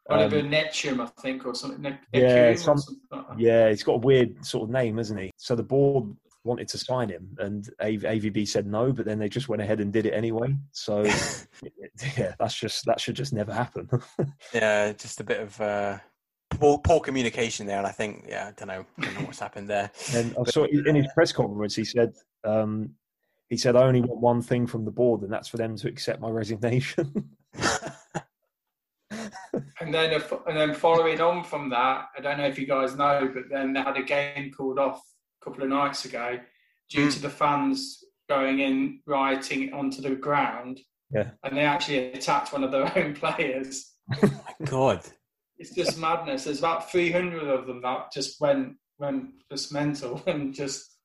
Oliver um, Ntcham, I think, or something. Ne- yeah, some, something like yeah, he's got a weird sort of name, isn't he? So the board wanted to sign him, and AVB said no, but then they just went ahead and did it anyway. So yeah, that's just that should just never happen. yeah, just a bit of uh, poor, poor communication there, and I think, yeah, I don't know, I don't know what's happened there. And I saw in his press conference, he said, um, he said, I only want one thing from the board, and that's for them to accept my resignation. and then, and then following on from that, I don't know if you guys know, but then they had a game called off a couple of nights ago due mm. to the fans going in rioting onto the ground. Yeah. And they actually attacked one of their own players. Oh my god it's just madness. There's about 300 of them that just went went just mental and just.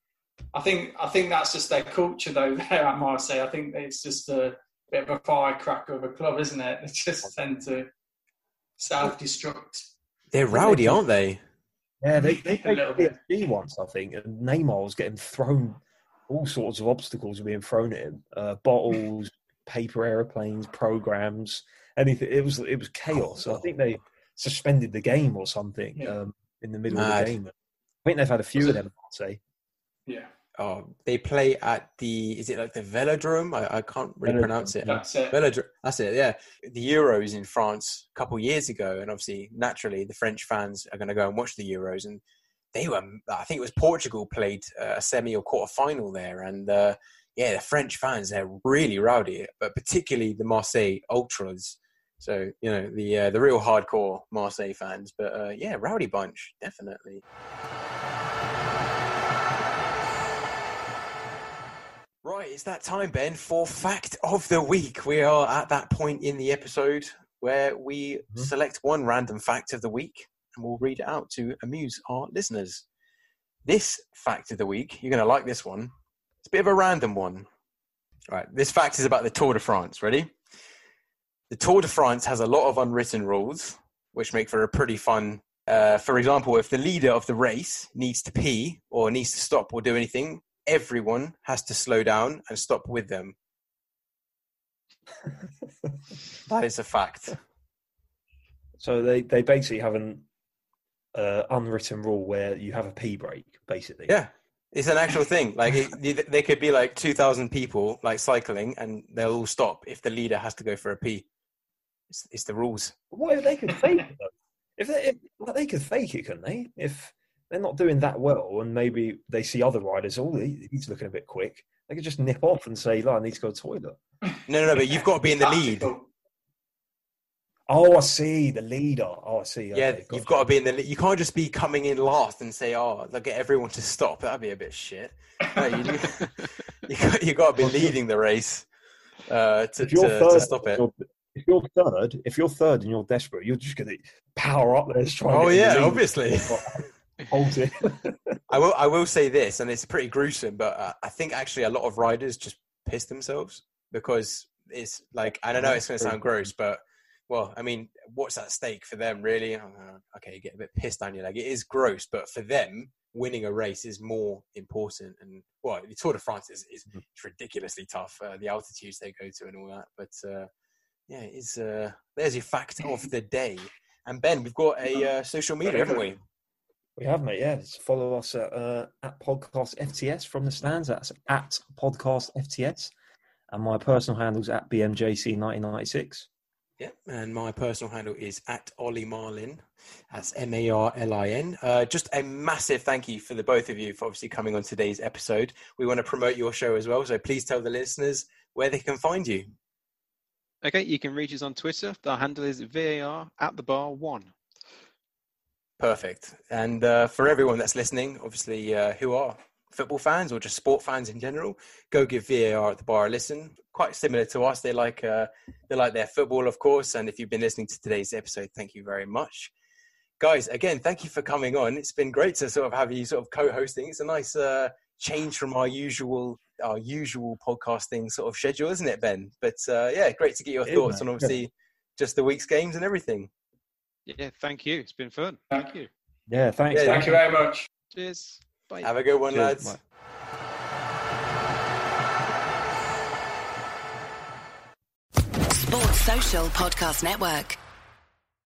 I think I think that's just their culture though there at Marseille. I think it's just a bit of a firecracker of a club, isn't it? They just tend to self-destruct. They're rowdy, aren't they? Yeah, they they played PSG once, I think, and Neymar was getting thrown. All sorts of obstacles were being thrown at him: uh, bottles, paper airplanes, programs, anything. It was it was chaos. I think they suspended the game or something yeah. um, in the middle Mad. of the game. I think they've had a few of them, I'd say. Yeah. Oh, they play at the is it like the Velodrome? I, I can't really Velodrome. pronounce it. That's it. Velodrome. That's it. Yeah, the Euros in France a couple years ago, and obviously, naturally, the French fans are going to go and watch the Euros, and they were. I think it was Portugal played a semi or quarter final there, and uh, yeah, the French fans they're really rowdy, but particularly the Marseille ultras. So you know the uh, the real hardcore Marseille fans, but uh, yeah, rowdy bunch definitely. Right, it's that time, Ben, for fact of the week. We are at that point in the episode where we mm-hmm. select one random fact of the week and we'll read it out to amuse our listeners. This fact of the week, you're going to like this one. It's a bit of a random one. All right, this fact is about the Tour de France. Ready? The Tour de France has a lot of unwritten rules, which make for a pretty fun. Uh, for example, if the leader of the race needs to pee or needs to stop or do anything, everyone has to slow down and stop with them. that is a fact. So they, they basically have an uh, unwritten rule where you have a pee break, basically. Yeah, it's an actual thing. Like it, they could be like two thousand people like cycling, and they'll all stop if the leader has to go for a pee. It's, it's the rules. What if they could fake it? Though? If they, if, well, they could fake it, couldn't they? If they're not doing that well, and maybe they see other riders, oh, he's looking a bit quick. They could just nip off and say, "Look, "I need to go to the toilet." No, no, no, but you've got to be in the lead. Oh, I see the leader. Oh, I see. Okay, yeah, you've got to be in the. You can't just be coming in last and say, "Oh, look get everyone to stop." That'd be a bit shit. No, you, you, got, you got to be leading the race uh, to, to, third, to, stop it. If you're third, if you're third and you're desperate, you're just going to power up there. Try oh yeah, obviously. Hold it. I will. I will say this, and it's pretty gruesome, but uh, I think actually a lot of riders just piss themselves because it's like I don't know. It's going to sound gross, but well, I mean, what's at stake for them, really? Uh, okay, you get a bit pissed on you. Like it is gross, but for them, winning a race is more important. And well, the Tour de France is, is mm-hmm. ridiculously tough. Uh, the altitudes they go to and all that, but uh, yeah, it's uh, there's your fact of the day. And Ben, we've got a uh, social media, haven't we? We have, mate. Yeah, Just follow us at, uh, at podcast FTS from the stands. That's at podcast FTS, and my personal handle's at BMJC nineteen ninety six. Yeah, and my personal handle is at Ollie Marlin. That's M A R L I N. Uh, just a massive thank you for the both of you for obviously coming on today's episode. We want to promote your show as well, so please tell the listeners where they can find you. Okay, you can reach us on Twitter. Our handle is VAR at the bar one. Perfect. And uh, for everyone that's listening, obviously, uh, who are football fans or just sport fans in general, go give VAR at the bar a listen. Quite similar to us, they like uh, they like their football, of course. And if you've been listening to today's episode, thank you very much, guys. Again, thank you for coming on. It's been great to sort of have you sort of co-hosting. It's a nice uh, change from our usual our usual podcasting sort of schedule, isn't it, Ben? But uh, yeah, great to get your thoughts on obviously just the week's games and everything. Yeah, thank you. It's been fun. Thank you. Yeah, thanks. Yeah, thank you very much. Cheers. Bye. Have a good one, Cheers. lads. Bye. Sports Social Podcast Network.